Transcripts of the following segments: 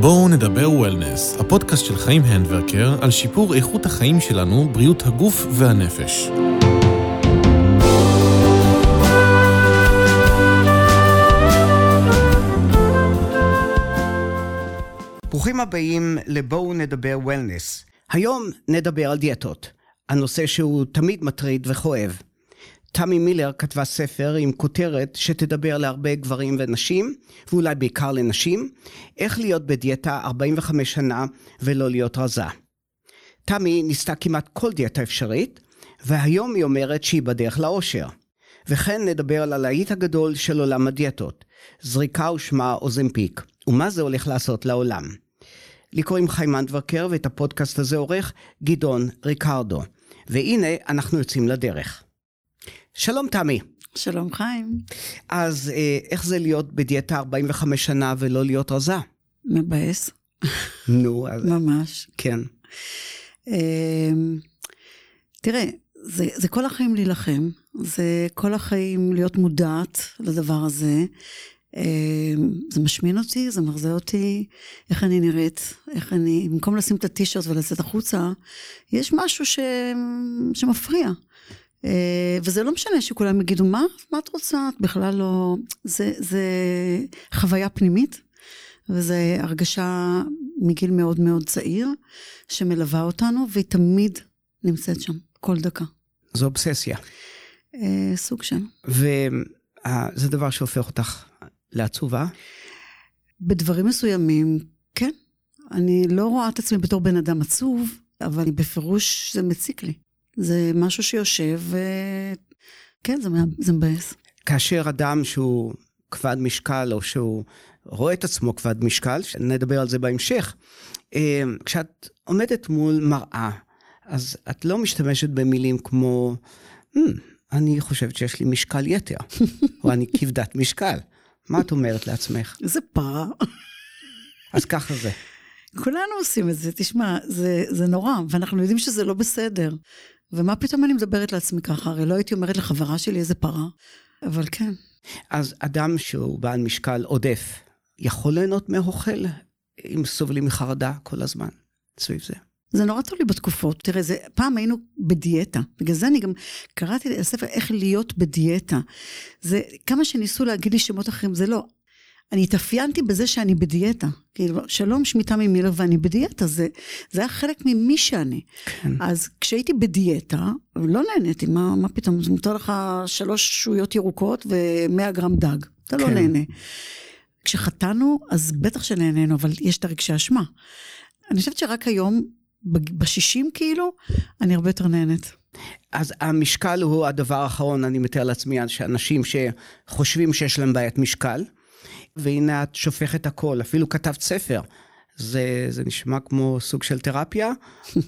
בואו נדבר וולנס, הפודקאסט של חיים הנדברקר על שיפור איכות החיים שלנו, בריאות הגוף והנפש. ברוכים הבאים לבואו נדבר וולנס. היום נדבר על דיאטות, הנושא שהוא תמיד מטריד וכואב. תמי מילר כתבה ספר עם כותרת שתדבר להרבה גברים ונשים, ואולי בעיקר לנשים, איך להיות בדיאטה 45 שנה ולא להיות רזה. תמי ניסתה כמעט כל דיאטה אפשרית, והיום היא אומרת שהיא בדרך לאושר. וכן נדבר על הלהיט הגדול של עולם הדיאטות, זריקה ושמה אוזמפיק, ומה זה הולך לעשות לעולם. לי קוראים חיים אנדברקר, ואת הפודקאסט הזה עורך גדעון ריקרדו. והנה, אנחנו יוצאים לדרך. שלום תמי. שלום חיים. אז אה, איך זה להיות בדיאטה 45 שנה ולא להיות רזה? מבאס. נו, אז... ממש. כן. אמ, תראה, זה, זה כל החיים להילחם, זה כל החיים להיות מודעת לדבר הזה. אמ, זה משמין אותי, זה מחזיר אותי, איך אני נראית, איך אני, במקום לשים את הטישרט ולצאת החוצה, יש משהו ש, שמפריע. אה, וזה לא משנה שכולם יגידו, מה, מה את רוצה? את בכלל לא... זה, זה חוויה פנימית, וזו הרגשה מגיל מאוד מאוד צעיר, שמלווה אותנו, והיא תמיד נמצאת שם, כל דקה. זו אובססיה. אה, סוג של. וזה דבר שהופך אותך לעצובה? בדברים מסוימים, כן. אני לא רואה את עצמי בתור בן אדם עצוב, אבל בפירוש זה מציק לי. זה משהו שיושב, וכן, זה, זה מבאס. כאשר אדם שהוא כבד משקל, או שהוא רואה את עצמו כבד משקל, נדבר על זה בהמשך, אה, כשאת עומדת מול מראה, אז את לא משתמשת במילים כמו, hmm, אני חושבת שיש לי משקל יתר, או אני כבדת משקל. מה את אומרת לעצמך? איזה פרה. אז ככה זה. כולנו עושים את זה, תשמע, זה, זה נורא, ואנחנו יודעים שזה לא בסדר. ומה פתאום אני מדברת לעצמי ככה? הרי לא הייתי אומרת לחברה שלי איזה פרה, אבל כן. אז אדם שהוא בעל משקל עודף, יכול ליהנות מאוכל אם סובלים מחרדה כל הזמן סביב זה? זה נורא תלוי בתקופות. תראה, זה, פעם היינו בדיאטה. בגלל זה אני גם קראתי לספר איך להיות בדיאטה. זה, כמה שניסו להגיד לי שמות אחרים, זה לא. אני התאפיינתי בזה שאני בדיאטה. כאילו, שלום, שמי תמי מילר ואני בדיאטה, זה, זה היה חלק ממי שאני. כן. אז כשהייתי בדיאטה, לא נהניתי, מה, מה פתאום, זה מותר לך שלוש שועיות ירוקות ו-100 גרם דג. אתה לא כן. לא נהנה. כשחטאנו, אז בטח שנהנינו, אבל יש את הרגשי אשמה. אני חושבת שרק היום, בשישים כאילו, אני הרבה יותר נהנית. אז המשקל הוא הדבר האחרון, אני מתאר לעצמי, שאנשים שחושבים שיש להם בעיית משקל. והנה את שופכת הכל, אפילו כתבת ספר. זה, זה נשמע כמו סוג של תרפיה,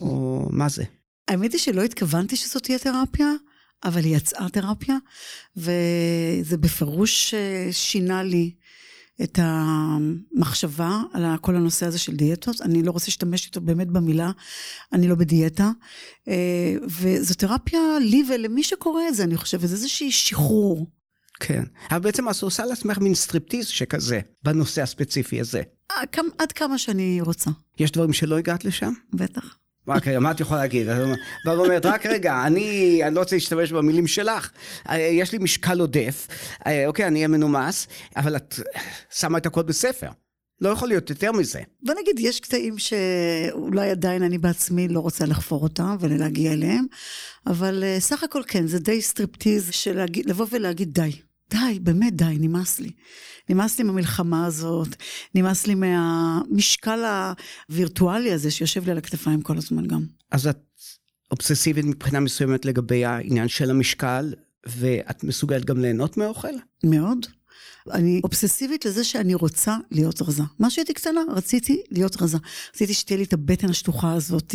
או מה זה? האמת היא שלא התכוונתי שזאת תהיה תרפיה, אבל היא יצאה תרפיה, וזה בפירוש אה, שינה לי את המחשבה על כל הנושא הזה של דיאטות. אני לא רוצה להשתמש איתו באמת במילה, אני לא בדיאטה. אה, וזו תרפיה לי ולמי שקורא את זה, אני חושבת, זה איזושהי שחרור. כן. אבל בעצם את עושה לעצמך מין סטריפטיז שכזה, בנושא הספציפי הזה. אה, עד כמה שאני רוצה. יש דברים שלא הגעת לשם? בטח. רק רגע, מה את יכולה להגיד? ואת אומרת, רק רגע, אני, אני לא רוצה להשתמש במילים שלך, אה, יש לי משקל עודף, אה, אוקיי, אני אהיה מנומס, אבל את שמה את הכל בספר. לא יכול להיות יותר מזה. בוא נגיד, יש קטעים שאולי עדיין אני בעצמי לא רוצה לחפור אותם ולהגיע אליהם, אבל סך הכל כן, זה די סטריפטיז של לבוא ולהגיד די. די, באמת די, נמאס לי. נמאס לי מהמלחמה הזאת, נמאס לי מהמשקל הווירטואלי הזה שיושב לי על הכתפיים כל הזמן גם. אז את אובססיבית מבחינה מסוימת לגבי העניין של המשקל, ואת מסוגלת גם ליהנות מאוכל? מאוד. אני אובססיבית לזה שאני רוצה להיות רזה. מה שהייתי קטנה, רציתי להיות רזה. רציתי שתהיה לי את הבטן השטוחה הזאת,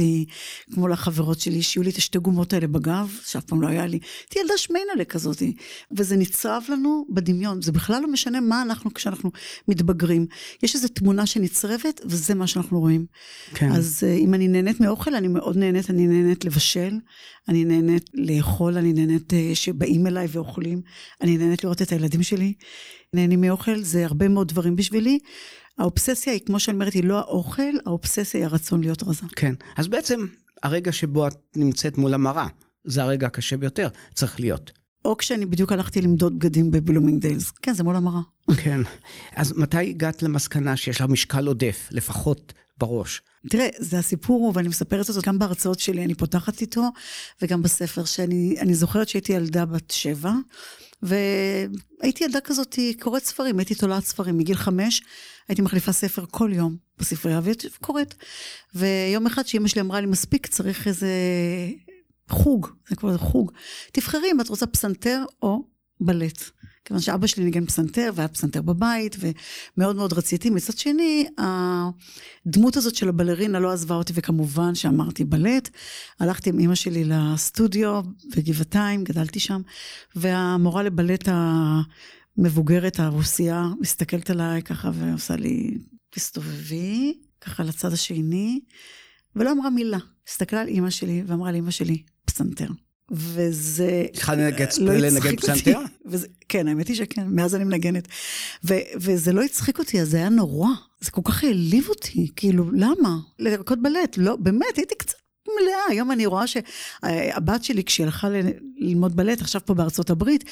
כמו לחברות שלי, שיהיו לי את השתי גומות האלה בגב, שאף פעם לא היה לי. הייתי ילדה שמיינלה כזאת. וזה נצרב לנו בדמיון. זה בכלל לא משנה מה אנחנו כשאנחנו מתבגרים. יש איזו תמונה שנצרבת, וזה מה שאנחנו רואים. כן. אז אה, אם אני נהנית מאוכל, אני מאוד נהנית, אני נהנית לבשל, אני נהנית לאכול, אני נהנית אה, שבאים אליי ואוכלים, אני נהנית לראות את הילדים שלי. נהנים מאוכל, זה הרבה מאוד דברים בשבילי, האובססיה היא, כמו שאני אומרת, היא לא האוכל, האובססיה היא הרצון להיות רזה. כן. אז בעצם, הרגע שבו את נמצאת מול המראה, זה הרגע הקשה ביותר, צריך להיות. או כשאני בדיוק הלכתי למדוד בגדים בבלומינגדיילס. כן, זה מול המראה. כן. אז מתי הגעת למסקנה שיש לה משקל עודף, לפחות בראש? תראה, זה הסיפור, ואני מספרת אותו גם בהרצאות שלי, אני פותחת איתו, וגם בספר, שאני זוכרת שהייתי ילדה בת שבע, והייתי ילדה כזאת, קוראת ספרים, הייתי תולעת ספרים מגיל חמש, הייתי מחליפה ספר כל יום בספרייה, והייתי קוראת. ויום אחד שאימא שלי אמרה לי, מספיק, צריך איזה חוג, זה כבר חוג. תבחרי אם את רוצה פסנתר או בלט. כיוון שאבא שלי ניגן פסנתר, והיה פסנתר בבית, ומאוד מאוד רציתי. מצד שני, הדמות הזאת של הבלרינה לא עזבה אותי, וכמובן שאמרתי בלט. הלכתי עם אימא שלי לסטודיו בגבעתיים, גדלתי שם, והמורה לבלט המבוגרת, הרוסיה, מסתכלת עליי ככה ועושה לי, תסתובבי, ככה לצד השני, ולא אמרה מילה. הסתכלה על אימא שלי ואמרה לאימא שלי, פסנתר. וזה... התחלת לא לנגן פסנתר? כן, האמת היא שכן, מאז אני מנגנת. ו, וזה לא הצחיק אותי, אז זה היה נורא. זה כל כך העליב אותי, כאילו, למה? לרקוד בלט, לא, באמת, הייתי קצת מלאה. היום אני רואה שהבת שלי, כשהיא הלכה ללמוד בלט, עכשיו פה בארצות הברית,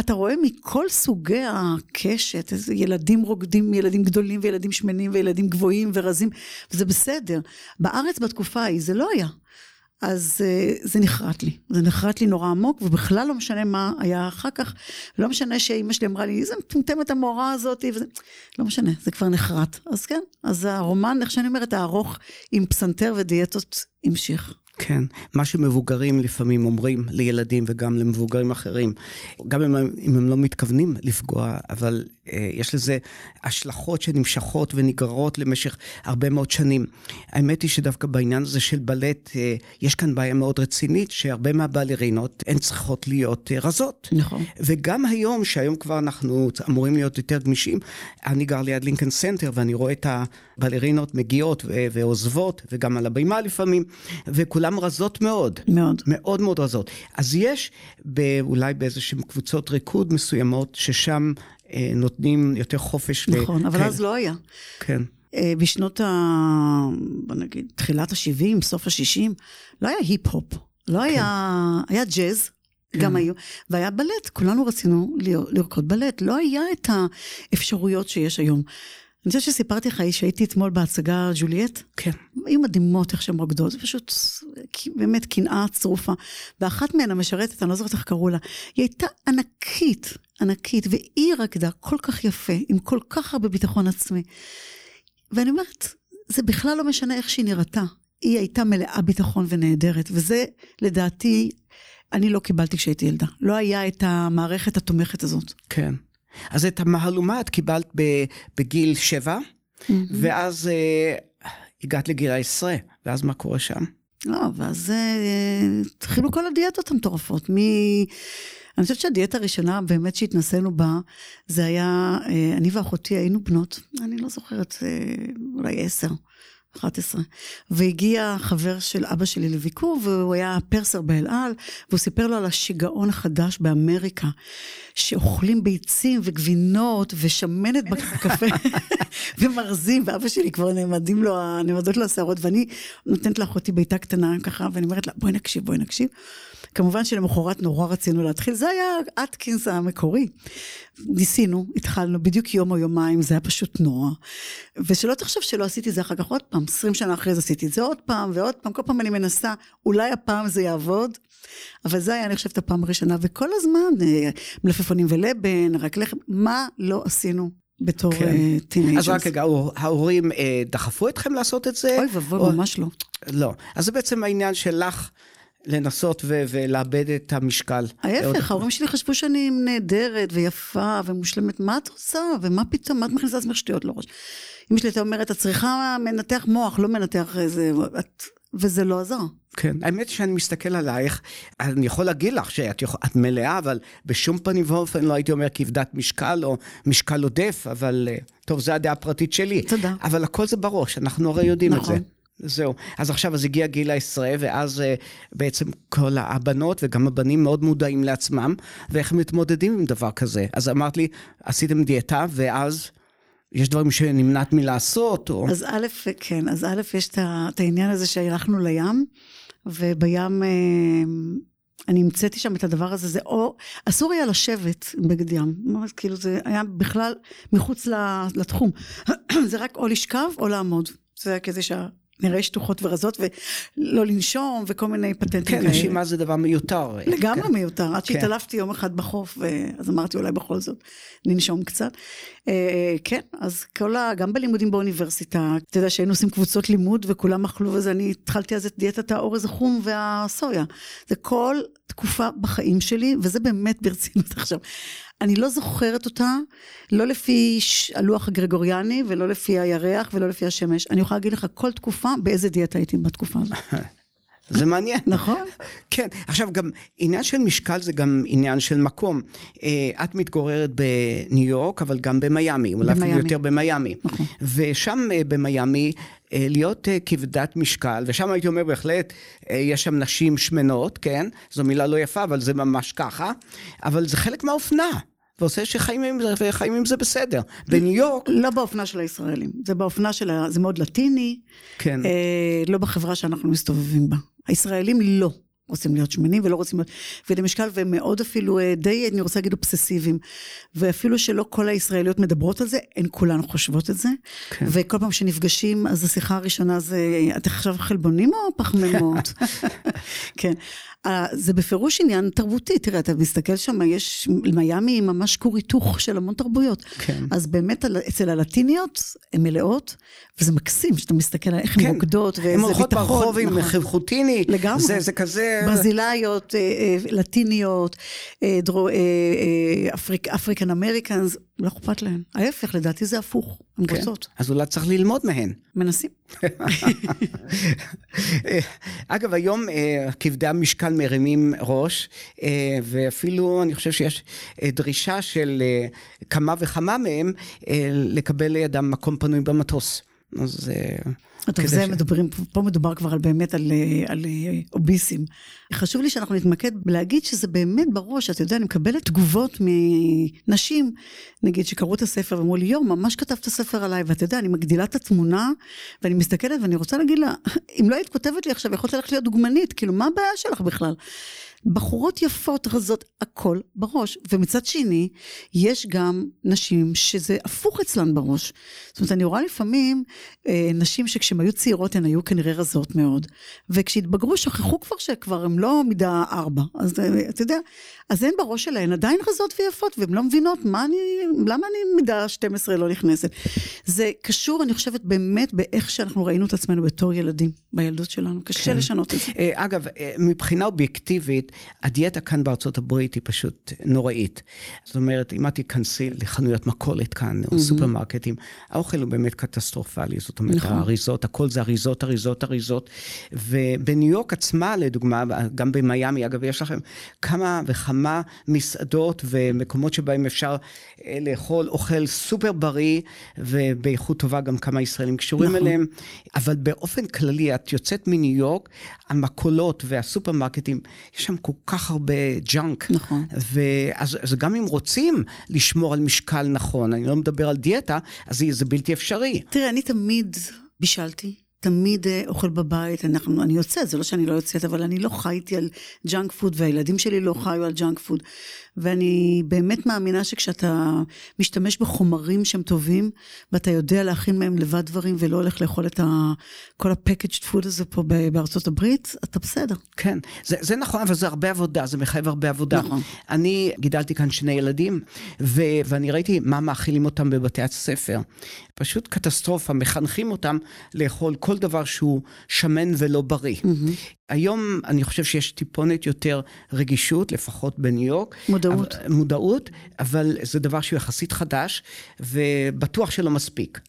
אתה רואה מכל סוגי הקשת, איזה ילדים רוקדים, ילדים גדולים וילדים שמנים וילדים גבוהים ורזים, וזה בסדר. בארץ בתקופה ההיא זה לא היה. אז uh, זה נחרט לי, זה נחרט לי נורא עמוק, ובכלל לא משנה מה היה אחר כך, לא משנה שאימא שלי אמרה לי, איזה מטומטמת המורה הזאת, וזה, לא משנה, זה כבר נחרט. אז כן, אז הרומן, איך שאני אומרת, הארוך עם פסנתר ודיאטות המשיך. כן, מה שמבוגרים לפעמים אומרים לילדים וגם למבוגרים אחרים, גם אם, אם הם לא מתכוונים לפגוע, אבל אה, יש לזה השלכות שנמשכות ונגררות למשך הרבה מאוד שנים. האמת היא שדווקא בעניין הזה של בלט, אה, יש כאן בעיה מאוד רצינית, שהרבה מהבלרינות הן צריכות להיות אה, רזות. נכון. וגם היום, שהיום כבר אנחנו אמורים להיות יותר גמישים, אני גר ליד לינקולן סנטר ואני רואה את הבלרינות מגיעות ועוזבות, וגם על הבימה לפעמים, וכולם רזות מאוד. מאוד. מאוד מאוד רזות. אז יש אולי באיזשהן קבוצות ריקוד מסוימות, ששם אה, נותנים יותר חופש. נכון, ל... אבל כן. אז לא היה. כן. אה, בשנות ה... בוא נגיד, תחילת ה-70, סוף ה-60, לא היה היפ-הופ. לא כן. היה... היה ג'אז. כן. גם היו, והיה בלט, כולנו רצינו לרקוד בלט, לא היה את האפשרויות שיש היום. אני חושבת שסיפרתי לך שהייתי אתמול בהצגה ג'וליאט. כן. היו מדהימות איך שהן רוקדות, זה פשוט באמת קנאה צרופה. ואחת מהן, המשרתת, אני לא זוכרת איך קראו לה, היא הייתה ענקית, ענקית, והיא רקדה כל כך יפה, עם כל כך הרבה ביטחון עצמי. ואני אומרת, זה בכלל לא משנה איך שהיא נראתה. היא הייתה מלאה ביטחון ונהדרת, וזה לדעתי, אני לא קיבלתי כשהייתי ילדה. לא היה את המערכת התומכת הזאת. כן. אז את המהלומה את קיבלת בגיל שבע, mm-hmm. ואז אה, הגעת לגיל העשרה, ואז מה קורה שם? לא, ואז אה, התחילו כל הדיאטות המטורפות. מ... אני חושבת שהדיאטה הראשונה באמת שהתנסינו בה, זה היה, אה, אני ואחותי היינו בנות, אני לא זוכרת, אה, אולי עשר. 11. והגיע חבר של אבא שלי לביקור, והוא היה פרסר באל על, והוא סיפר לו על השיגעון החדש באמריקה, שאוכלים ביצים וגבינות ושמנת בקפה, ומרזים, ואבא שלי כבר נעמדים לו, נעמדות לו השערות, ואני נותנת לאחותי בעיטה קטנה ככה, ואני אומרת לה, בואי נקשיב, בואי נקשיב. כמובן שלמחרת נורא רצינו להתחיל, זה היה אטקינס המקורי. ניסינו, התחלנו, בדיוק יום או יומיים, זה היה פשוט נורא. ושלא תחשוב שלא עשיתי את זה אחר כך עוד פעם, 20 שנה אחרי זה עשיתי את זה עוד פעם ועוד פעם, כל פעם אני מנסה, אולי הפעם זה יעבוד, אבל זה היה, אני חושבת, הפעם הראשונה, וכל הזמן, אה, מלפפונים ולבן, רק לחם, מה לא עשינו בתור כן. teenagers. אה, אז רק רגע, ההורים אה, דחפו אתכם לעשות את זה? אוי ואבוי, או... ממש לא. לא. אז זה בעצם העניין שלך לנסות ו- ולאבד את המשקל. ההפך, ההורים שלי חשבו שאני נהדרת ויפה ומושלמת. מה את עושה? ומה פתאום? מה את מכניסה לעצמך שטויות לראש? אמא שלי הייתה אומרת, את צריכה מנתח מוח, לא מנתח איזה... את... וזה לא עזר. כן, האמת שאני מסתכל עלייך, אני יכול להגיד לך שאת יכול, מלאה, אבל בשום פנים ואופן לא הייתי אומר כבדת משקל או משקל עודף, אבל אה, טוב, זו הדעה הפרטית שלי. תודה. אבל הכל זה בראש, אנחנו הרי יודעים נכון. את זה. זהו. אז עכשיו, אז הגיע גיל העשרה, ואז uh, בעצם כל הבנות וגם הבנים מאוד מודעים לעצמם, ואיך הם מתמודדים עם דבר כזה. אז אמרת לי, עשיתם דיאטה, ואז יש דברים שנמנעת מלעשות, או... אז א', כן, אז א', יש את העניין הזה שהלכנו לים, ובים אה, אני המצאתי שם את הדבר הזה, זה או, אסור היה לשבת בגד ים, ממש כאילו זה היה בכלל מחוץ לתחום, זה רק או לשכב או לעמוד, זה היה כזה שה... נראה שטוחות ורזות ולא לנשום וכל מיני פטנטים כן, כאלה. כן, נשימה זה דבר מיותר. לגמרי כן. מיותר, עד שהתעלפתי כן. יום אחד בחוף, אז אמרתי אולי בכל זאת ננשום קצת. אה, כן, אז כל ה... גם בלימודים באוניברסיטה, אתה יודע שהיינו עושים קבוצות לימוד וכולם אכלו וזה, אני התחלתי אז את דיאטת האורז החום והסויה. זה כל תקופה בחיים שלי, וזה באמת ברצינות עכשיו. אני לא זוכרת אותה, לא לפי הלוח הגרגוריאני, ולא לפי הירח, ולא לפי השמש. אני יכולה להגיד לך כל תקופה, באיזה דיאטה הייתי בתקופה הזאת. זה מעניין. נכון. כן, עכשיו גם עניין של משקל זה גם עניין של מקום. אה, את מתגוררת בניו יורק, אבל גם במיאמי, אולי אפילו יותר במיאמי. נכון. ושם אה, במיאמי, אה, להיות כבדת משקל, ושם הייתי אומר בהחלט, יש שם נשים שמנות, כן? זו מילה לא יפה, אבל זה ממש ככה, אבל זה חלק מהאופנה. ועושה שחיים עם זה, וחיים עם זה בסדר. בניו יורק... לא באופנה של הישראלים, זה באופנה של ה... זה מאוד לטיני. כן. אה, לא בחברה שאנחנו מסתובבים בה. הישראלים לא. רוצים להיות שמנים ולא רוצים להיות כבדי משקל והם מאוד אפילו אה, די אני רוצה להגיד אובססיביים ואפילו שלא כל הישראליות מדברות על זה הן כולן חושבות את זה כן. וכל פעם שנפגשים אז השיחה הראשונה זה את עכשיו חלבונים או פחמימות כן זה בפירוש עניין תרבותי, תראה, אתה מסתכל שם, יש, מיאמי היא ממש כור היתוך של המון תרבויות. כן. אז באמת אצל הלטיניות הן מלאות, וזה מקסים שאתה מסתכל על איך כן. הן רוקדות, ואיזה ביטחון. הן הולכות ברחוב עם נכון. חוטיני. לגמרי. זה, זה כזה... ברזילאיות, אה, אה, לטיניות, אה, אפריק, אפריקן אמריקאנס, לא אכפת להן. ההפך, לדעתי זה הפוך, הן כן. רוצות. אז אולי צריך ללמוד מהן. מנסים. אגב, היום כבדי המשקל מרימים ראש, ואפילו אני חושב שיש דרישה של כמה וכמה מהם לקבל לידם מקום פנוי במטוס. אז... טוב, זה ש... מדברים, פה מדובר כבר על באמת על, על אוביסים. חשוב לי שאנחנו נתמקד בלהגיד שזה באמת בראש, אתה יודע, אני מקבלת תגובות מנשים, נגיד, שקראו את הספר ואמרו לי, יואו, ממש כתבת ספר עליי, ואתה יודע, אני מגדילה את התמונה, ואני מסתכלת ואני רוצה להגיד לה, אם לא היית כותבת לי עכשיו, יכולת ללכת להיות דוגמנית, כאילו, מה הבעיה שלך בכלל? בחורות יפות, רזות, הכל בראש. ומצד שני, יש גם נשים שזה הפוך אצלן בראש. זאת אומרת, אני רואה לפעמים אה, נשים שכשהן היו צעירות הן היו כנראה רזות מאוד, וכשהתבגרו שכחו כבר שכבר הן לא מידה ארבע. אז אה, אתה יודע, אז הן בראש שלהן עדיין רזות ויפות, והן לא מבינות מה אני, למה אני מידה 12 לא נכנסת. זה קשור, אני חושבת, באמת באיך שאנחנו ראינו את עצמנו בתור ילדים, בילדות שלנו. קשה כן. לשנות את זה. אה, אגב, אה, מבחינה אובייקטיבית, הדיאטה כאן בארצות הברית היא פשוט נוראית. זאת אומרת, אם את תיכנסי לחנויות מכולת כאן, או mm-hmm. סופרמרקטים, האוכל הוא באמת קטסטרופלי. זאת אומרת, נכון. האריזות, הכל זה אריזות, אריזות, אריזות. ובניו יורק עצמה, לדוגמה, גם במיאמי, אגב, יש לכם כמה וכמה מסעדות ומקומות שבהם אפשר אה, לאכול אוכל סופר בריא, ובאיכות טובה גם כמה ישראלים קשורים נכון. אליהם. אבל באופן כללי, את יוצאת מניו יורק, המכולות והסופרמרקטים, יש שם כל כך הרבה junk. נכון. ואז אז גם אם רוצים לשמור על משקל נכון, אני לא מדבר על דיאטה, אז זה, זה בלתי אפשרי. תראה, אני תמיד בישלתי. תמיד אה, אוכל בבית, אנחנו, אני יוצאת, זה לא שאני לא יוצאת, אבל אני לא חייתי על junk food, והילדים שלי לא חיו על junk food. ואני באמת מאמינה שכשאתה משתמש בחומרים שהם טובים, ואתה יודע להכין מהם לבד דברים, ולא הולך לאכול את ה, כל ה-packaged food הזה פה בארצות הברית, אתה בסדר. כן, זה, זה נכון, אבל זה הרבה עבודה, זה מחייב הרבה עבודה. נכון. אני גידלתי כאן שני ילדים, ו, ואני ראיתי מה מאכילים אותם בבתי הספר. פשוט קטסטרופה, מחנכים אותם לאכול כל דבר שהוא שמן ולא בריא. Mm-hmm. היום אני חושב שיש טיפונת יותר רגישות, לפחות בניו יורק. מודעות. אבל, מודעות, אבל זה דבר שהוא יחסית חדש, ובטוח שלא מספיק.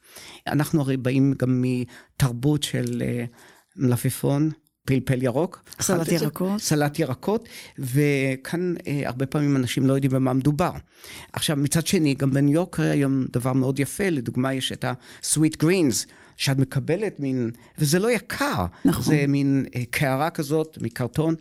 אנחנו הרי באים גם מתרבות של uh, מלפפון. פלפל ירוק. סלט ירקות. סלט ירקות, וכאן אה, הרבה פעמים אנשים לא יודעים במה מדובר. עכשיו, מצד שני, גם בניו יורק היום דבר מאוד יפה, לדוגמה יש את ה-sweet greens, שאת מקבלת מין, וזה לא יקר. נכון. זה מין אה, קערה כזאת מקרטון,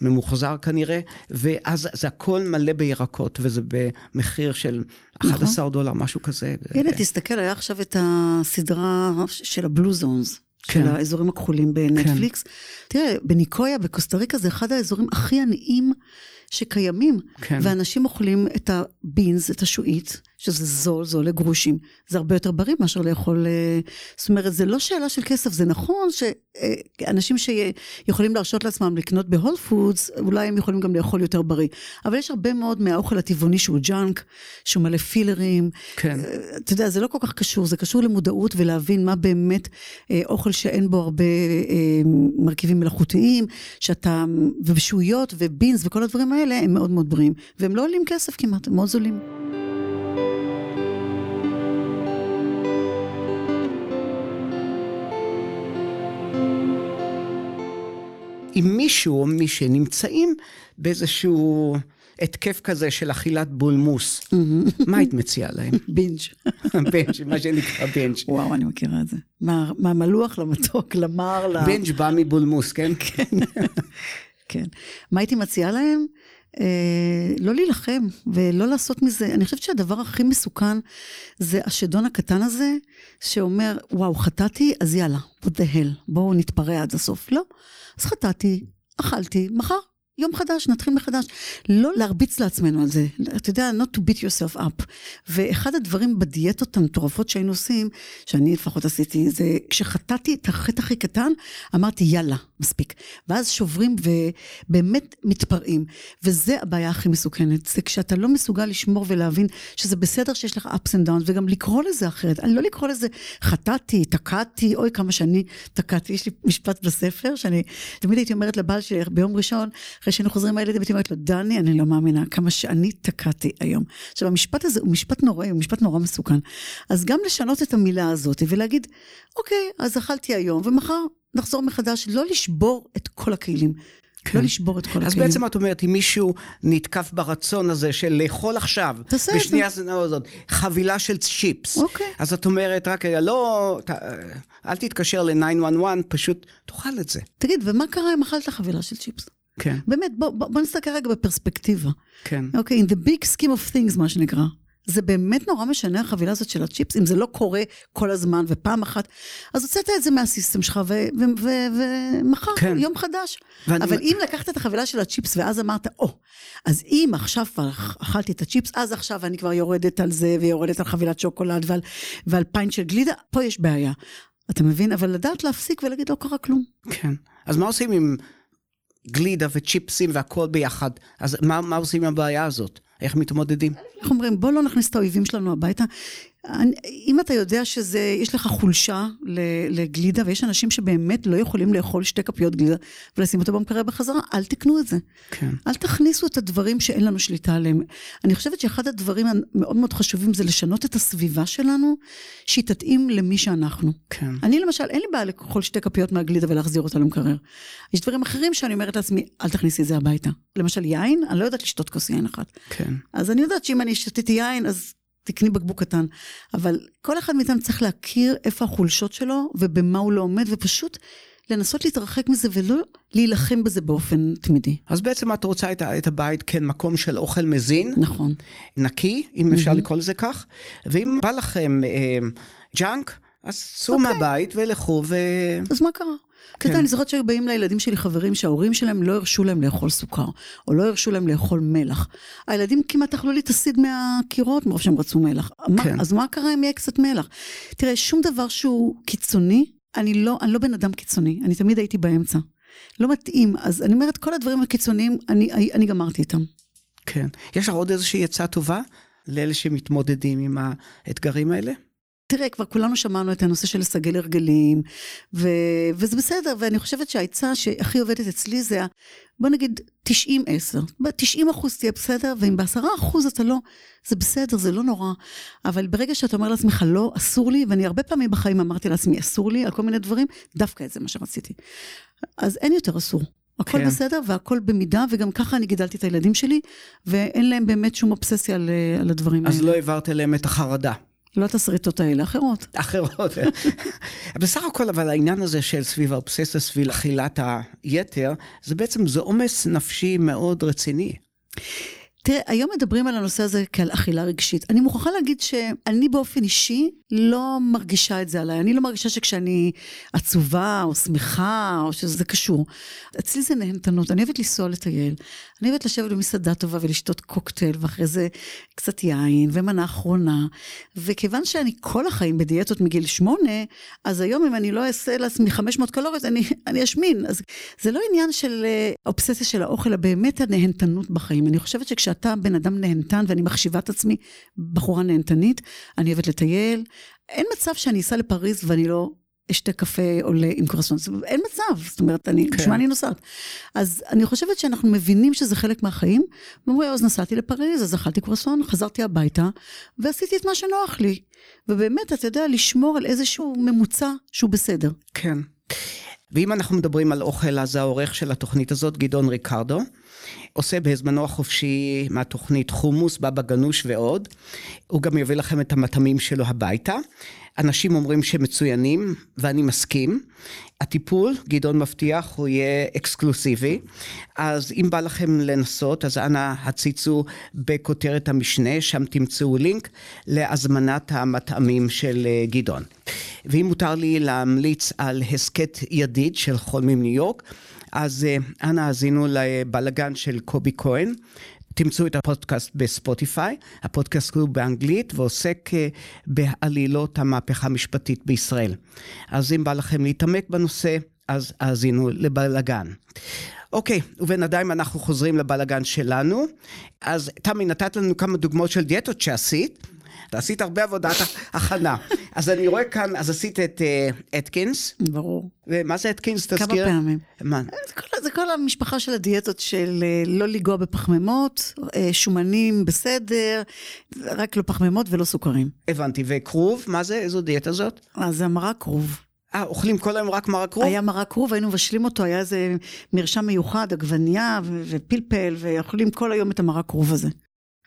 ממוחזר כנראה, ואז זה הכל מלא בירקות, וזה במחיר של 11 נכון. דולר, משהו כזה. הנה, תסתכל, היה עכשיו את הסדרה של ה blue zones. כן. של האזורים הכחולים בנטפליקס. כן. תראה, בניקויה, בקוסטה ריקה, זה אחד האזורים הכי עניים שקיימים. כן. ואנשים אוכלים את ה beans, את השעועית, שזה זול, זה עולה גרושים. זה הרבה יותר בריא מאשר לאכול... אה, זאת אומרת, זה לא שאלה של כסף, זה נכון שאנשים שיכולים להרשות לעצמם לקנות בהול פודס, אולי הם יכולים גם לאכול יותר בריא. אבל יש הרבה מאוד מהאוכל הטבעוני שהוא ג'אנק, שהוא מלא פילרים. כן. אה, אתה יודע, זה לא כל כך קשור, זה קשור למודעות ולהבין מה באמת אה, אוכל שאין בו הרבה מרכיבים מלאכותיים, שאתה... ובשעויות ובינס וכל הדברים האלה הם מאוד מאוד בריאים. והם לא עולים כסף כמעט, הם מאוד זולים. אם מישהו או מי שנמצאים באיזשהו התקף כזה של אכילת בולמוס, מה היית מציעה להם? binge. binge, מה שנקרא binge. וואו, אני מכירה את זה. מהמלוח למתוק, למר, ל... בינג' בא מבולמוס, כן? כן. כן. מה הייתי מציעה להם? אה, לא להילחם ולא לעשות מזה, אני חושבת שהדבר הכי מסוכן זה השדון הקטן הזה, שאומר, וואו, חטאתי, אז יאללה, what the hell, בואו נתפרע עד הסוף. לא, אז חטאתי, אכלתי, מחר יום חדש, נתחיל מחדש. לא להרביץ לעצמנו על זה, אתה יודע, not to beat yourself up. ואחד הדברים בדיאטות המטורפות שהיינו עושים, שאני לפחות עשיתי, זה כשחטאתי את החטא הכי קטן, אמרתי יאללה, מספיק. ואז שוברים ובאמת מתפרעים. וזה הבעיה הכי מסוכנת, זה כשאתה לא מסוגל לשמור ולהבין שזה בסדר שיש לך ups and downs, וגם לקרוא לזה אחרת. אני לא לקרוא לזה חטאתי, תקעתי, אוי כמה שאני תקעתי. יש לי משפט בספר, שאני תמיד הייתי אומרת לבעל שלי ביום ראשון, אחרי שהיינו חוזרים מהילדים, הייתי אומרת לו, דני, אני לא מאמינה כמה שאני תקעתי היום. עכשיו, המשפט הזה הוא משפט נוראי, הוא משפט נורא מסוכן. אז גם לשנות את המילה הזאת ולהגיד, אוקיי, אז אכלתי היום, ומחר נחזור מחדש, לא לשבור את כל הכלים. כן. לא לשבור את כל אז הכלים. אז בעצם את אומרת, אם מישהו נתקף ברצון הזה של לאכול עכשיו, את זה. בשנייה הזאת, חבילה של צ'יפס. אוקיי. אז את אומרת, רק רגע, לא, ת, אל תתקשר ל-911, פשוט תאכל את זה. תגיד, ומה קרה אם אכלת חבילה של צ'יפס? כן. באמת, בוא, בוא, בוא נסתכל רגע בפרספקטיבה. כן. אוקיי, okay, in the big scheme of things, מה שנקרא. זה באמת נורא משנה החבילה הזאת של הצ'יפס, אם זה לא קורה כל הזמן ופעם אחת, אז הוצאת את זה מהסיסטם שלך ומחר, כן. יום חדש. ואני... אבל אם לקחת את החבילה של הצ'יפס ואז אמרת, או, oh, אז אם עכשיו כבר אכלתי את הצ'יפס, אז עכשיו אני כבר יורדת על זה ויורדת על חבילת שוקולד ועל, ועל פיינט של גלידה, פה יש בעיה. אתה מבין? אבל לדעת להפסיק ולהגיד, לא קרה כלום. כן. אז מה עושים עם גלידה וצ'יפסים והכל ביחד. אז מה, מה עושים עם הבעיה הזאת? איך מתמודדים? איך אומרים, בוא לא נכניס את האויבים שלנו הביתה. אם אתה יודע שזה, יש לך חולשה לגלידה, ויש אנשים שבאמת לא יכולים לאכול שתי כפיות גלידה ולשים אותו במקרר בחזרה, אל תקנו את זה. כן. אל תכניסו את הדברים שאין לנו שליטה עליהם. אני חושבת שאחד הדברים המאוד מאוד חשובים זה לשנות את הסביבה שלנו, שהיא תתאים למי שאנחנו. כן. אני למשל, אין לי בעיה לאכול שתי כפיות מהגלידה ולהחזיר אותה למקרר. יש דברים אחרים שאני אומרת לעצמי, אל תכניסי את זה הביתה. למשל יין, אני לא יודעת לשתות כוס יין אחת. כן. אז אני יודעת שאם אני שתיתי יין, אז תקני בקבוק קטן. אבל כל אחד מאיתנו צריך להכיר איפה החולשות שלו ובמה הוא לא עומד, ופשוט לנסות להתרחק מזה ולא להילחם בזה באופן תמידי. אז בעצם את רוצה את, את הבית כמקום של אוכל מזין. נכון. נקי, אם אפשר לקרוא לזה כך. ואם בא לכם אה, ג'אנק, אז צאו okay. אוקיי. מהבית ולכו ו... אז מה קרה? כן. אתה אני זוכרת שהיו באים לילדים שלי חברים שההורים שלהם לא הרשו להם לאכול סוכר, או לא הרשו להם לאכול מלח. הילדים כמעט אכלו לי את הסיד מהקירות מרוב שהם רצו מלח. כן. מה, אז מה קרה אם יהיה קצת מלח? תראה, שום דבר שהוא קיצוני, אני לא, אני לא בן אדם קיצוני, אני תמיד הייתי באמצע. לא מתאים, אז אני אומרת, כל הדברים הקיצוניים, אני, אני, אני גמרתי איתם. כן. יש לך עוד איזושהי עצה טובה לאלה שמתמודדים עם האתגרים האלה? תראה, כבר כולנו שמענו את הנושא של לסגל הרגלים, ו... וזה בסדר, ואני חושבת שהעצה שהכי עובדת אצלי זה, בוא נגיד 90-10. ב-90 אחוז תהיה בסדר, ואם ב-10 אחוז אתה לא, זה בסדר, זה לא נורא. אבל ברגע שאתה אומר לעצמך, לא, אסור לי, ואני הרבה פעמים בחיים אמרתי לעצמי, אסור לי, על כל מיני דברים, דווקא את זה מה שרציתי. אז אין יותר אסור. הכל כן. בסדר והכל במידה, וגם ככה אני גידלתי את הילדים שלי, ואין להם באמת שום אובססיה על, על הדברים אז האלה. אז לא העברת אליהם את החרדה. לא את השריטות האלה, אחרות. אחרות. בסך הכל, אבל העניין הזה של סביב האובססיה, סביב אכילת היתר, זה בעצם, זה עומס נפשי מאוד רציני. תראה, היום מדברים על הנושא הזה כעל אכילה רגשית. אני מוכרחה להגיד שאני באופן אישי לא מרגישה את זה עליי. אני לא מרגישה שכשאני עצובה או שמחה או שזה קשור. אצלי זה נהנתנות. אני אוהבת לנסוע לטייל. אני אוהבת לשבת במסעדה טובה ולשתות קוקטייל, ואחרי זה קצת יין ומנה אחרונה. וכיוון שאני כל החיים בדיאטות מגיל שמונה, אז היום אם אני לא אעשה לעצמי 500 קלוריות, אני, אני אשמין. אז זה לא עניין של אה, אובססיה של האוכל, אלא באמת הנהנתנות בחיים. אני חושבת שכשאתה בן אדם נהנתן, ואני מחשיבה את עצמי בחורה נהנתנית, אני אוהבת לטייל. אין מצב שאני אסע לפריז ואני לא אשתה קפה עולה עם קרסון. אין מצב, זאת אומרת, אני, כן. בשביל אני נוסעת? אז אני חושבת שאנחנו מבינים שזה חלק מהחיים, ואומרים, אז נסעתי לפריז, אז אכלתי קרסון, חזרתי הביתה, ועשיתי את מה שנוח לי. ובאמת, אתה יודע, לשמור על איזשהו ממוצע שהוא בסדר. כן. ואם אנחנו מדברים על אוכל, אז העורך של התוכנית הזאת, גדעון ריקרדו, עושה בזמנו החופשי מהתוכנית חומוס, בבא גנוש ועוד. הוא גם יביא לכם את המטעמים שלו הביתה. אנשים אומרים שהם מצוינים, ואני מסכים. הטיפול, גדעון מבטיח, הוא יהיה אקסקלוסיבי. אז אם בא לכם לנסות, אז אנא הציצו בכותרת המשנה, שם תמצאו לינק להזמנת המטעמים של אה, גדעון. ואם מותר לי להמליץ על הסכת ידיד של חולמים ניו יורק, אז אה, אנא האזינו לבלגן של קובי כהן. תמצאו את הפודקאסט בספוטיפיי, הפודקאסט הוא באנגלית ועוסק אה, בעלילות המהפכה המשפטית בישראל. אז אם בא לכם להתעמק בנושא, אז האזינו לבלגן. אוקיי, ובינתיים אנחנו חוזרים לבלגן שלנו. אז תמי, נתת לנו כמה דוגמאות של דיאטות שעשית. אתה עשית הרבה עבודת הכנה. אז אני רואה כאן, אז עשית את uh, אתקינס. ברור. ומה זה אתקינס? תזכיר. כמה פעמים. מה? זה כל, זה כל המשפחה של הדיאטות של uh, לא לנגוע בפחמימות, שומנים בסדר, רק לא פחמימות ולא סוכרים. הבנתי. וכרוב, מה זה? איזו דיאטה זאת? אז זה המרק כרוב. אה, אוכלים כל היום רק מרק כרוב? היה מרק כרוב, היינו מבשלים אותו, היה איזה מרשם מיוחד, עגבנייה ופלפל, ואוכלים כל היום את המרק כרוב הזה.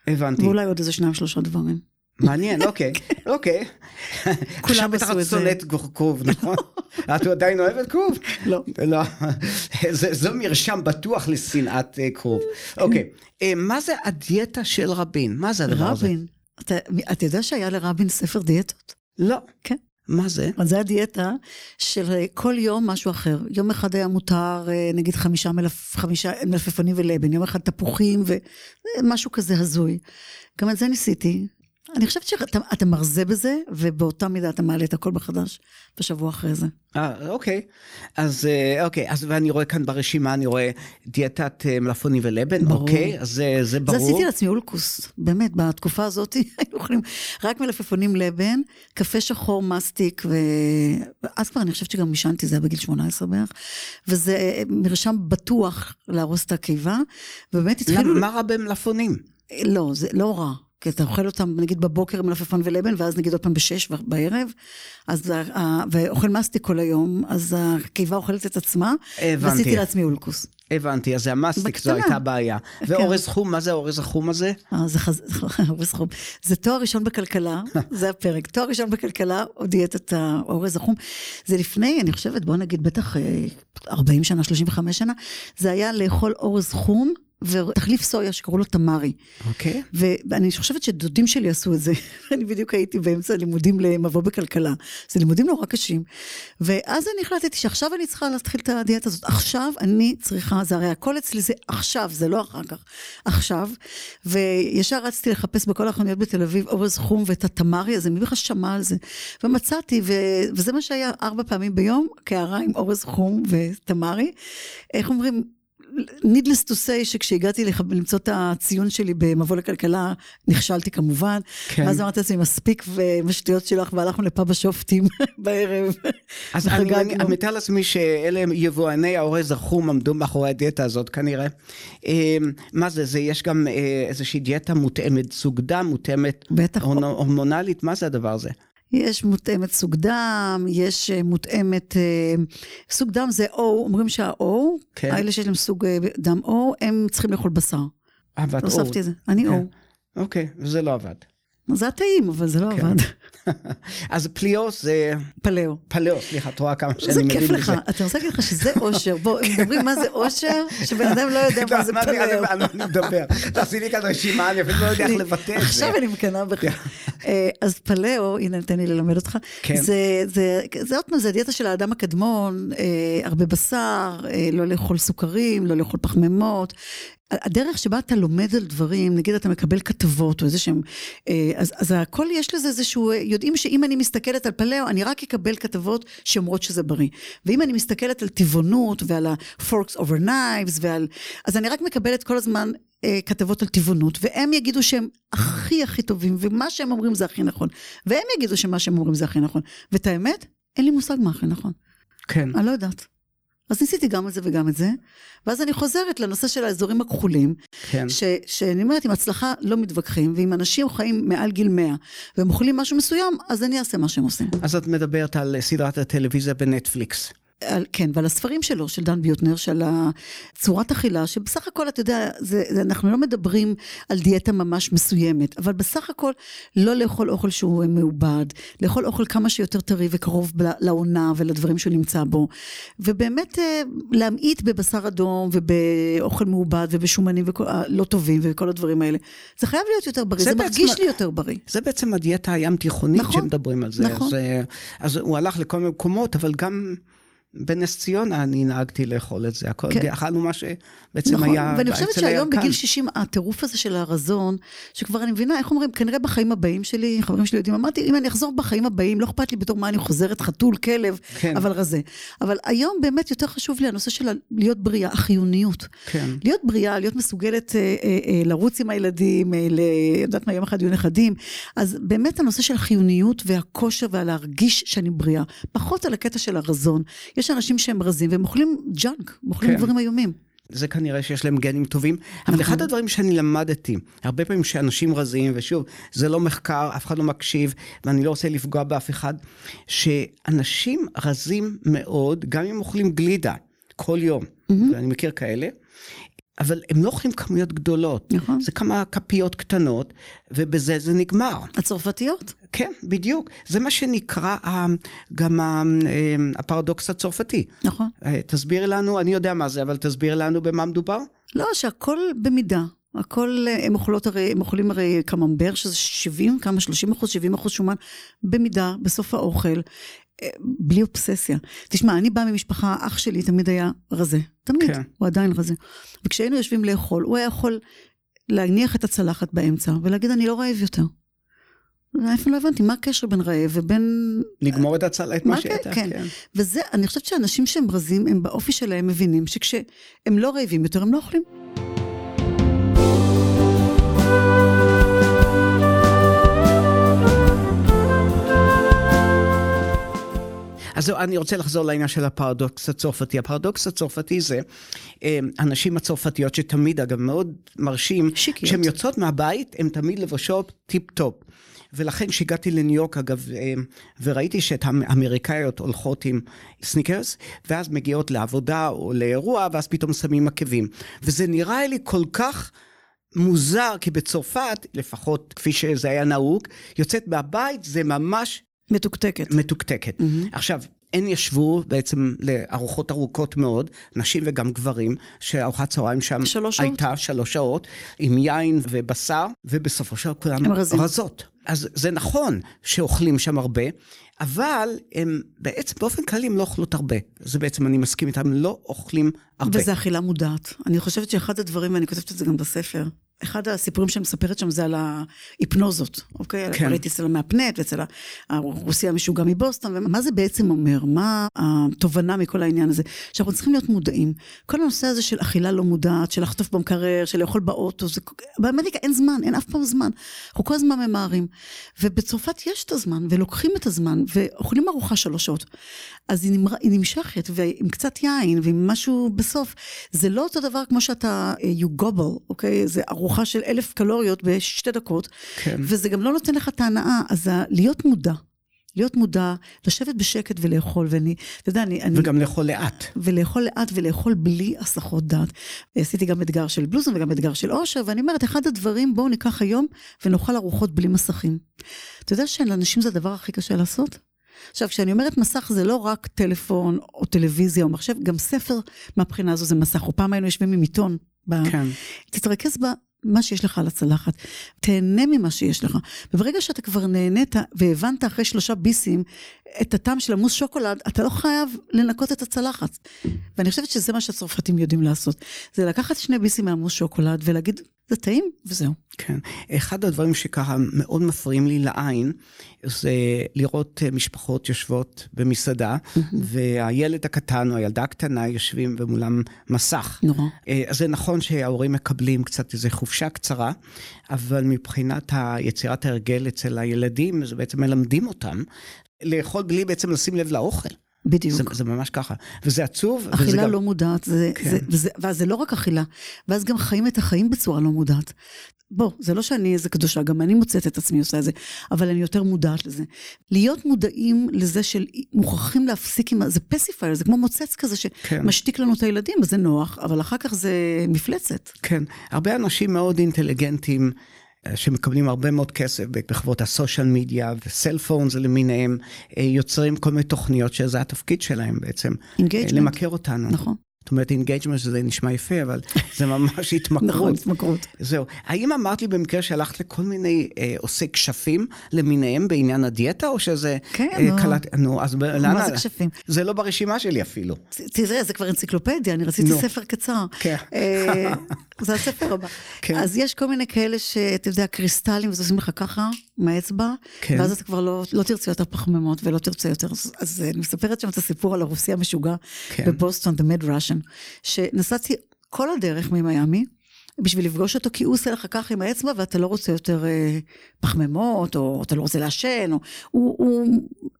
הבנתי. ואולי עוד איזה שניים שלושה דברים. מעניין, אוקיי, אוקיי. זה. עכשיו בטח את שונאת כרוב, נכון? את עדיין אוהבת כרוב? לא. לא. זו מרשם בטוח לשנאת אה, כרוב. אוקיי, אה, מה זה הדיאטה של רבין? מה זה הדבר הזה? רבין. אתה יודע שהיה לרבין ספר דיאטות? לא. כן. מה זה? אז זה הדיאטה של אה, כל יום משהו אחר. יום אחד היה מותר, נגיד, חמישה, מלפ, חמישה מלפפונים ולבן, יום אחד תפוחים ומשהו כזה הזוי. גם את זה ניסיתי, אני חושבת שאתה מרזה בזה, ובאותה מידה אתה מעלה את הכל מחדש בשבוע אחרי זה. אה, אוקיי. אז אה, אוקיי, אז ואני רואה כאן ברשימה, אני רואה דיאטת אה, מלפפונים ולבן, ברור. אוקיי, אז זה, זה ברור. זה עשיתי לעצמי אולקוס, באמת, בתקופה הזאת היינו אוכלים רק מלפפונים לבן, קפה שחור מסטיק, ואז כבר אני חושבת שגם עישנתי, זה היה בגיל 18 בערך, וזה אה, מרשם בטוח להרוס את הקיבה, ובאמת התחילו... למה, מה רע במלפפונים? לא, זה לא רע. כי אתה אוכל אותם נגיד בבוקר מלפפון ולבן, ואז נגיד עוד פעם בשש בערב, אז, ואוכל מסטיק כל היום, אז הקיבה אוכלת את עצמה, הבנתי. ועשיתי לעצמי אולקוס. הבנתי, אז זה המסטיק, זו הייתה בעיה. כן. ואורז חום, מה זה האורז החום הזה? אה, זה חז... אורז חום. זה תואר ראשון בכלכלה, זה הפרק. תואר ראשון בכלכלה, או דיאטת האורז החום. זה לפני, אני חושבת, בוא נגיד, בטח 40 אה, שנה, 35 שנה, זה היה לאכול אורז חום. ותחליף סויה שקראו לו תמרי. אוקיי. Okay. ואני חושבת שדודים שלי עשו את זה. אני בדיוק הייתי באמצע לימודים למבוא בכלכלה. זה לימודים נורא קשים. ואז אני החלטתי שעכשיו אני צריכה להתחיל את הדיאטה הזאת. עכשיו אני צריכה, זה הרי הכל אצלי זה עכשיו, זה לא אחר כך. עכשיו. וישר רצתי לחפש בכל החנויות בתל אביב אורז חום ואת התמרי הזה, מי בכלל שמע על זה? ומצאתי, ו... וזה מה שהיה ארבע פעמים ביום, קערה עם אורז חום ותמרי. איך אומרים? Needless to say שכשהגעתי לח... למצוא את הציון שלי במבוא לכלכלה, נכשלתי כמובן. כן. ואז אמרתי לעצמי, מספיק בשטויות שלך, והלכנו לפאב השופטים בערב. אז אני, אני, אני מתאר לעצמי שאלה יבואני האורז החום עמדו מאחורי הדיאטה הזאת כנראה. אמ, מה זה, זה יש גם אה, איזושהי דיאטה מותאמת סוג דם, מותאמת הורמונלית, מה זה הדבר הזה? יש מותאמת סוג דם, יש אה, מותאמת, אה, סוג דם זה O, אומרים שה-O, כן. האלה שיש להם סוג אה, דם O, הם צריכים לאכול בשר. עבד O. הוספתי את זה, אני כן. O. אוקיי, וזה לא עבד. זה היה טעים, אבל זה לא כן. עבד. אז פליאו זה... פלאו. פלאו, סליחה, את רואה כמה שאני זה מבין כיף לך, בזה. אתה רוצה להגיד לך שזה אושר. בוא, אם מדברים מה זה אושר, שבן אדם לא יודע מה זה לא, אני- פלאו. אני מדבר. תעשי לי כאן רשימה, אני אפילו לא יודע איך לבטא את זה. עכשיו אני מקנאה בך. אה, אז פלאו, הנה תן לי ללמד אותך, כן. זה, זה, זה עוד פעם, זה הדיאטה של האדם הקדמון, אה, הרבה בשר, אה, לא לאכול סוכרים, לא לאכול פחמימות. הדרך שבה אתה לומד על דברים, נגיד אתה מקבל כתבות או איזה שהם, אה, אז, אז הכל יש לזה איזשהו, אה, יודעים שאם אני מסתכלת על פלאו, אני רק אקבל כתבות שאומרות שזה בריא. ואם אני מסתכלת על טבעונות ועל ה-forks over knives ועל, אז אני רק מקבלת כל הזמן אה, כתבות על טבעונות, והם יגידו שהם הכי הכי טובים, ומה שהם אומרים זה הכי נכון. והם יגידו שמה שהם אומרים זה הכי נכון. ואת האמת, אין לי מושג מה הכי נכון. כן. אני לא יודעת. אז ניסיתי גם את זה וגם את זה, ואז אני חוזרת לנושא של האזורים הכחולים, כן. ש, שאני אומרת, עם הצלחה לא מתווכחים, ואם אנשים חיים מעל גיל 100, והם אוכלים משהו מסוים, אז אני אעשה מה שהם עושים. אז את מדברת על סדרת הטלוויזיה בנטפליקס. על, כן, ועל הספרים שלו, של דן ביוטנר, של צורת אכילה, שבסך הכל, אתה יודע, זה, זה, אנחנו לא מדברים על דיאטה ממש מסוימת, אבל בסך הכל, לא לאכול אוכל שהוא מעובד, לאכול אוכל כמה שיותר טרי וקרוב לעונה ולדברים שהוא נמצא בו, ובאמת אה, להמעיט בבשר אדום ובאוכל מעובד ובשומנים וכל, אה, לא טובים וכל הדברים האלה. זה חייב להיות יותר בריא, זה זה, מרגיש לי יותר בריא. זה בעצם הדיאטה הים תיכונית נכון, שמדברים על זה. נכון. אז, אה, אז הוא הלך לכל מיני מקומות, אבל גם בנס ציונה אני נהגתי לאכול את זה. הכל, כן. אכלנו מה שבעצם נכון, היה ואני חושבת שהיום הירקן. בגיל 60, הטירוף הזה של הרזון, שכבר אני מבינה, איך אומרים, כנראה בחיים הבאים שלי, חברים שלי יודעים, אמרתי, אם אני אחזור בחיים הבאים, לא אכפת לי בתור מה אני חוזרת, חתול, כלב, כן. אבל רזה. אבל היום באמת יותר חשוב לי הנושא של להיות בריאה, החיוניות. כן. להיות בריאה, להיות מסוגלת אה, אה, אה, לרוץ עם הילדים, אה, ל... יודעת מה, יום אחד יהיו נכדים. אז באמת הנושא של החיוניות והכושר והלהרגיש שאני בריאה. פחות על הקטע של הרזון. יש אנשים שהם רזים והם אוכלים ג'אנק, הם אוכלים כן. דברים איומים. זה כנראה שיש להם גנים טובים. אבל נכון. אחד הדברים שאני למדתי, הרבה פעמים שאנשים רזים, ושוב, זה לא מחקר, אף אחד לא מקשיב, ואני לא רוצה לפגוע באף אחד, שאנשים רזים מאוד, גם אם אוכלים גלידה כל יום, ואני מכיר כאלה, אבל הם לא אוכלים כמויות גדולות. נכון. זה כמה כפיות קטנות, ובזה זה נגמר. הצרפתיות. כן, בדיוק. זה מה שנקרא ה- גם ה- הפרדוקס הצרפתי. נכון. אה, תסבירי לנו, אני יודע מה זה, אבל תסבירי לנו במה מדובר. לא, שהכל במידה. הכל, אה, הם אוכלות הרי, הם אוכלים הרי קממבר, שזה 70, כמה 30 אחוז, 70 אחוז שומן, במידה, בסוף האוכל, אה, בלי אובססיה. תשמע, אני באה ממשפחה, אח שלי תמיד היה רזה. תמיד, כן. הוא עדיין רזה. וכשהיינו יושבים לאכול, הוא היה יכול להניח את הצלחת באמצע, ולהגיד, אני לא רעב יותר. איפה לא הבנתי, מה הקשר בין רעב ובין... לגמור את הצל... את מה מה כן, שהייתה. כן. וזה, אני חושבת שאנשים שהם רזים, הם באופי שלהם מבינים שכשהם לא רעבים יותר, הם לא אוכלים. אז זהו, אני רוצה לחזור לעניין של הפרדוקס הצרפתי. הפרדוקס הצרפתי זה אה, הנשים הצרפתיות שתמיד, אגב, מאוד מרשים, שיקיות. כשהן יוצאות מהבית, הן תמיד לבושות טיפ-טופ. ולכן כשהגעתי לניו יורק, אגב, אה, וראיתי שאת האמריקאיות הולכות עם סניקרס, ואז מגיעות לעבודה או לאירוע, ואז פתאום שמים עקבים. וזה נראה לי כל כך... מוזר, כי בצרפת, לפחות כפי שזה היה נהוג, יוצאת מהבית זה ממש מתוקתקת. מתוקתקת. Mm-hmm. עכשיו, הן ישבו בעצם לארוחות ארוכות מאוד, נשים וגם גברים, שארוחת צהריים שם שלוש שעות? הייתה שלוש שעות, עם יין ובשר, ובסופו של דבר כולן. רזות. אז זה נכון שאוכלים שם הרבה, אבל הם בעצם באופן כללי הם לא אוכלות הרבה. זה בעצם, אני מסכים איתם, לא אוכלים הרבה. וזה אכילה מודעת. אני חושבת שאחד הדברים, ואני כותבת את זה גם בספר, אחד הסיפורים שאני מספרת שם זה על ההיפנוזות, אוקיי? כן. ראיתי אצל המהפנט ואצל הרוסי המשוגע מבוסטון, ומה זה בעצם אומר? מה התובנה מכל העניין הזה? שאנחנו צריכים להיות מודעים. כל הנושא הזה של אכילה לא מודעת, של לחטוף במקרר, של לאכול באוטו, זה... באמריקה אין זמן, אין אף פעם זמן. אנחנו כל הזמן ממהרים. ובצרפת יש את הזמן, ולוקחים את הזמן, ואוכלים ארוחה שלוש שעות. אז היא, נמר... היא נמשכת, ועם קצת יין, ועם משהו בסוף. זה לא אותו דבר כמו שאתה, אה, you gobble, אוקיי? זה ארוחה של אלף קלוריות בשתי דקות, כן. וזה גם לא נותן לך את ההנאה. אז. להיות מודע, להיות מודע, לשבת בשקט ולאכול, ואני, אתה יודע, אני... אני וגם לאכול לאט. ולאכול לאט ולאכול בלי הסחות דעת. עשיתי גם אתגר של בלוזון וגם אתגר של אושר, ואני אומרת, אחד הדברים, בואו ניקח היום ונאכל ארוחות בלי מסכים. אתה יודע שלאנשים זה הדבר הכי קשה לעשות? עכשיו, כשאני אומרת מסך, זה לא רק טלפון או טלוויזיה או מחשב, גם ספר מהבחינה הזו זה מסך. או פעם היינו יושבים עם עיתון. כן. תתרכז במה שיש לך על הצלחת. תהנה ממה שיש לך. וברגע שאתה כבר נהנית והבנת אחרי שלושה ביסים את הטעם של המוס שוקולד, אתה לא חייב לנקות את הצלחת. ואני חושבת שזה מה שהצרפתים יודעים לעשות. זה לקחת שני ביסים מהמוס שוקולד ולהגיד, זה טעים, וזהו. כן. אחד הדברים שככה מאוד מפריעים לי לעין, זה לראות אה, משפחות יושבות במסעדה, והילד הקטן או הילדה הקטנה יושבים ומולם מסך. נורא. אה, אז זה נכון שההורים מקבלים קצת איזו חופשה קצרה, אבל מבחינת יצירת ההרגל אצל הילדים, זה בעצם מלמדים אותם לאכול בלי בעצם לשים לב לאוכל. בדיוק. זה, זה ממש ככה. וזה עצוב. אכילה גם... לא מודעת, זה, כן. זה, וזה, ואז זה לא רק אכילה, ואז גם חיים את החיים בצורה לא מודעת. בוא, זה לא שאני איזה קדושה, גם אני מוצאת את עצמי עושה את זה, אבל אני יותר מודעת לזה. להיות מודעים לזה של מוכרחים להפסיק עם, זה pacifier, זה כמו מוצץ כזה כן. שמשתיק לנו את הילדים, וזה נוח, אבל אחר כך זה מפלצת. כן, הרבה אנשים מאוד אינטליגנטים. אה, שמקבלים הרבה מאוד כסף בחברות ה social media ו cellphones למיניהם, אה, יוצרים כל מיני תוכניות שזה התפקיד שלהם בעצם. engagement. למכר אותנו. נכון. זאת אומרת, engagement זה נשמע יפה, אבל זה ממש התמכרות. נכון, התמכרות. זהו. האם אמרת לי במקרה שהלכת לכל מיני אה, עושי כשפים למיניהם בעניין הדיאטה, או שזה... כן, אה, נו. קלט, נו, אז לאן... מה זה כשפים? זה לא ברשימה שלי אפילו. תראה, זה כבר אנציקלופדיה, אני רציתי נו. ספר קצר. כן. אה, זה הספר הבא. כן. אז יש כל מיני כאלה שאתה יודע, קריסטלים, וזה עושים לך ככה, מהאצבע, כן. ואז אתה כבר לא, לא תרצה יותר פחמימות ולא תרצה יותר. אז- אז אני מספרת שם את הסיפור על הרוסי המשוגע כן. בבוסטון, The Mad Russian, שנסעתי כל הדרך ממיאמי. בשביל לפגוש אותו, כי הוא עושה לך ככה עם האצבע, ואתה לא רוצה יותר אה, פחמימות, או אתה לא רוצה לעשן, או... הוא, הוא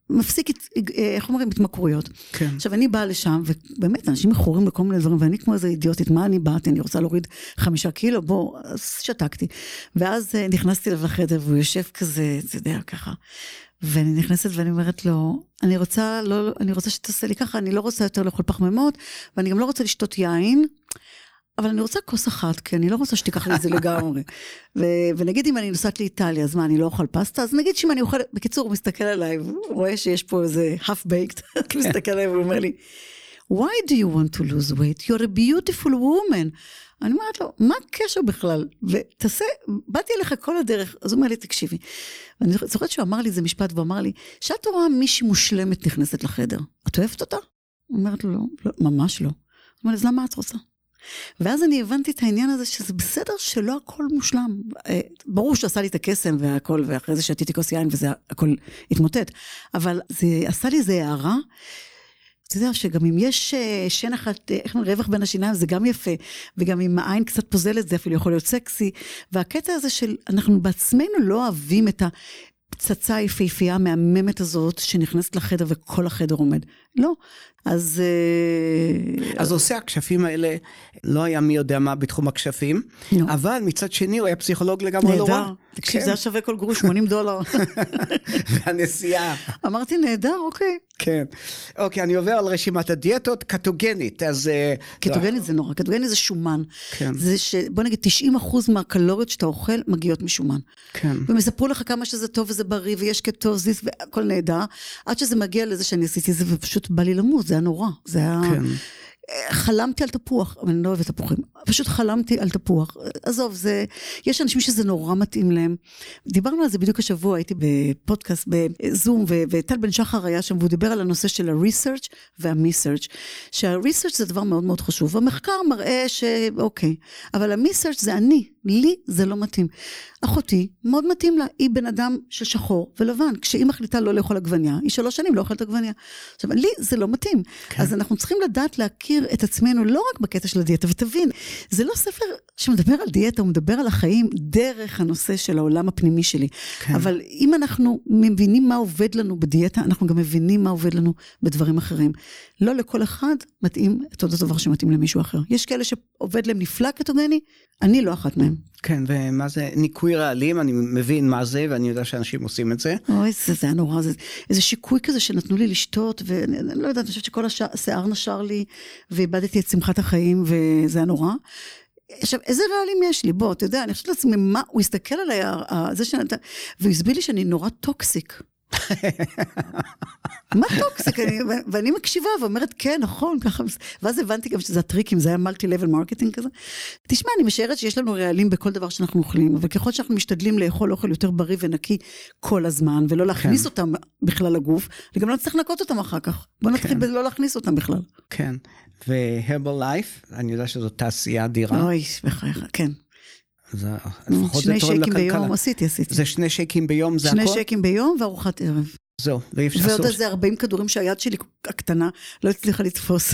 מפסיק, את, אה, איך אומרים, התמכרויות. כן. עכשיו, אני באה לשם, ובאמת, אנשים מכורים לכל מיני דברים, ואני כמו איזה אידיוטית, מה אני באתי? אני רוצה להוריד חמישה קילו, בוא, אז שתקתי. ואז אה, נכנסתי אליו לחדר, והוא יושב כזה, אתה יודע, ככה. ואני נכנסת ואני אומרת לו, אני רוצה, לא, אני רוצה שתעשה לי ככה, אני לא רוצה יותר לאכול פחמימות, ואני גם לא רוצה לשתות יין. אבל אני רוצה כוס אחת, כי אני לא רוצה שתיקח לי את זה לגמרי. ו- ונגיד אם אני נוסעת לאיטליה, אז מה, אני לא אוכל פסטה? אז נגיד שאם אני אוכלת, בקיצור, הוא מסתכל עליי, הוא רואה שיש פה איזה half baked, הוא מסתכל עליי והוא אומר לי, why do you want to lose weight? You're a beautiful woman. אני אומרת לו, מה הקשר בכלל? ותעשה, באתי אליך כל הדרך, אז הוא אומר לי, תקשיבי. ואני זוכרת שהוא אמר לי איזה משפט, והוא אמר לי, שאת רואה מישהי מושלמת נכנסת לחדר, את אוהבת אותה? אומרת לו, לא, לא, ממש לא. הוא אומר לי, אז למה את רוצה? ואז אני הבנתי את העניין הזה שזה בסדר שלא הכל מושלם. אה, ברור שעשה לי את הקסם והכל, ואחרי זה שתיתי כוס יין וזה הכל התמוטט. אבל זה עשה לי איזה הערה. אתה יודע שגם אם יש אה, שן אחת, אה, איך אומרים, רווח בין השיניים זה גם יפה, וגם אם העין קצת פוזלת זה אפילו יכול להיות סקסי. והקטע הזה של אנחנו בעצמנו לא אוהבים את הפצצה היפהפייה המהממת הזאת שנכנסת לחדר וכל החדר עומד. לא. אז... אה, אז עושה הכשפים האלה, לא היה מי יודע מה בתחום הכשפים, נו. אבל מצד שני הוא היה פסיכולוג לגמרי לא רע. נהדר. תקשיב, כן. זה היה שווה כל גרוש, 80 דולר. והנסיעה. אמרתי, נהדר, אוקיי. כן. אוקיי, אני עובר על רשימת הדיאטות, קטוגנית, אז... אה, קטוגני זה נורא, קטוגני זה שומן. כן. זה ש... בוא נגיד, 90 אחוז מהקלוריות שאתה אוכל מגיעות משומן. כן. והם יספרו לך כמה שזה טוב וזה בריא ויש קטוזיס והכל נהדר, עד שזה מגיע לזה שאני עשיתי זה ופשוט בא לי למות, זה היה נורא. זה היה... כן. חלמתי על תפוח, אבל אני לא אוהבת תפוחים. פשוט חלמתי על תפוח. עזוב, זה... יש אנשים שזה נורא מתאים להם. דיברנו על זה בדיוק השבוע, הייתי בפודקאסט בזום, ו- וטל בן שחר היה שם, והוא דיבר על הנושא של ה-research וה-research. שה-research זה דבר מאוד מאוד חשוב. המחקר מראה שאוקיי, אבל ה-research זה אני, לי זה לא מתאים. אחותי, מאוד מתאים לה, היא בן אדם של שחור ולבן. כשהיא מחליטה לא לאכול עגבניה, היא שלוש שנים לא אוכלת עגבניה. עכשיו, לי זה לא מתאים. כן. אז אנחנו צריכים לדעת להכיר את עצמנו לא רק בקטע של הדיאטה, ותבין, זה לא ספר שמדבר על דיאטה, הוא מדבר על החיים דרך הנושא של העולם הפנימי שלי. כן. אבל אם אנחנו מבינים מה עובד לנו בדיאטה, אנחנו גם מבינים מה עובד לנו בדברים אחרים. לא לכל אחד מתאים את אותו דבר שמתאים למישהו אחר. יש כאלה שעובד להם נפלא קטוגני, אני לא אחת מהם. כן, ומה זה ניקוי רעלים, אני מבין מה זה, ואני יודע שאנשים עושים את זה. אוי, זה, זה היה נורא, זה איזה שיקוי כזה שנתנו לי לשתות, ואני אני לא יודעת, אני חושבת שכל הש- השיער נשר לי, ואיבדתי את שמחת החיים, וזה היה נורא. עכשיו, איזה רעלים יש לי? בוא, אתה יודע, אני חושבת לעצמי, מה, הוא הסתכל עליי, זה שנתן, והוא הסביר לי שאני נורא toxic. מה toxic? ואני מקשיבה ואומרת, כן, נכון, ככה, ואז הבנתי גם שזה הטריקים, זה היה multi level marketing כזה. תשמע, אני משערת שיש לנו רעלים בכל דבר שאנחנו אוכלים, אבל ככל שאנחנו משתדלים לאכול אוכל יותר בריא ונקי כל הזמן, ולא להכניס כן. אותם בכלל לגוף, אני גם לא צריך לנקות אותם אחר כך. בוא נתחיל כן. בלא להכניס אותם בכלל. כן. והרבל לייף, אני יודע שזו תעשייה אדירה. אוי, בחייך, כן. זה, לפחות זה שני תורם שייקים לכלכלה. ביום, עשיתי, עשיתי. זה שני שייקים ביום, זה שני הכל? שייקים ביום וארוחת ערב. זהו, ואי אפשר ועוד אסור. איזה 40 כדורים שהיד שלי הקטנה לא הצליחה לתפוס.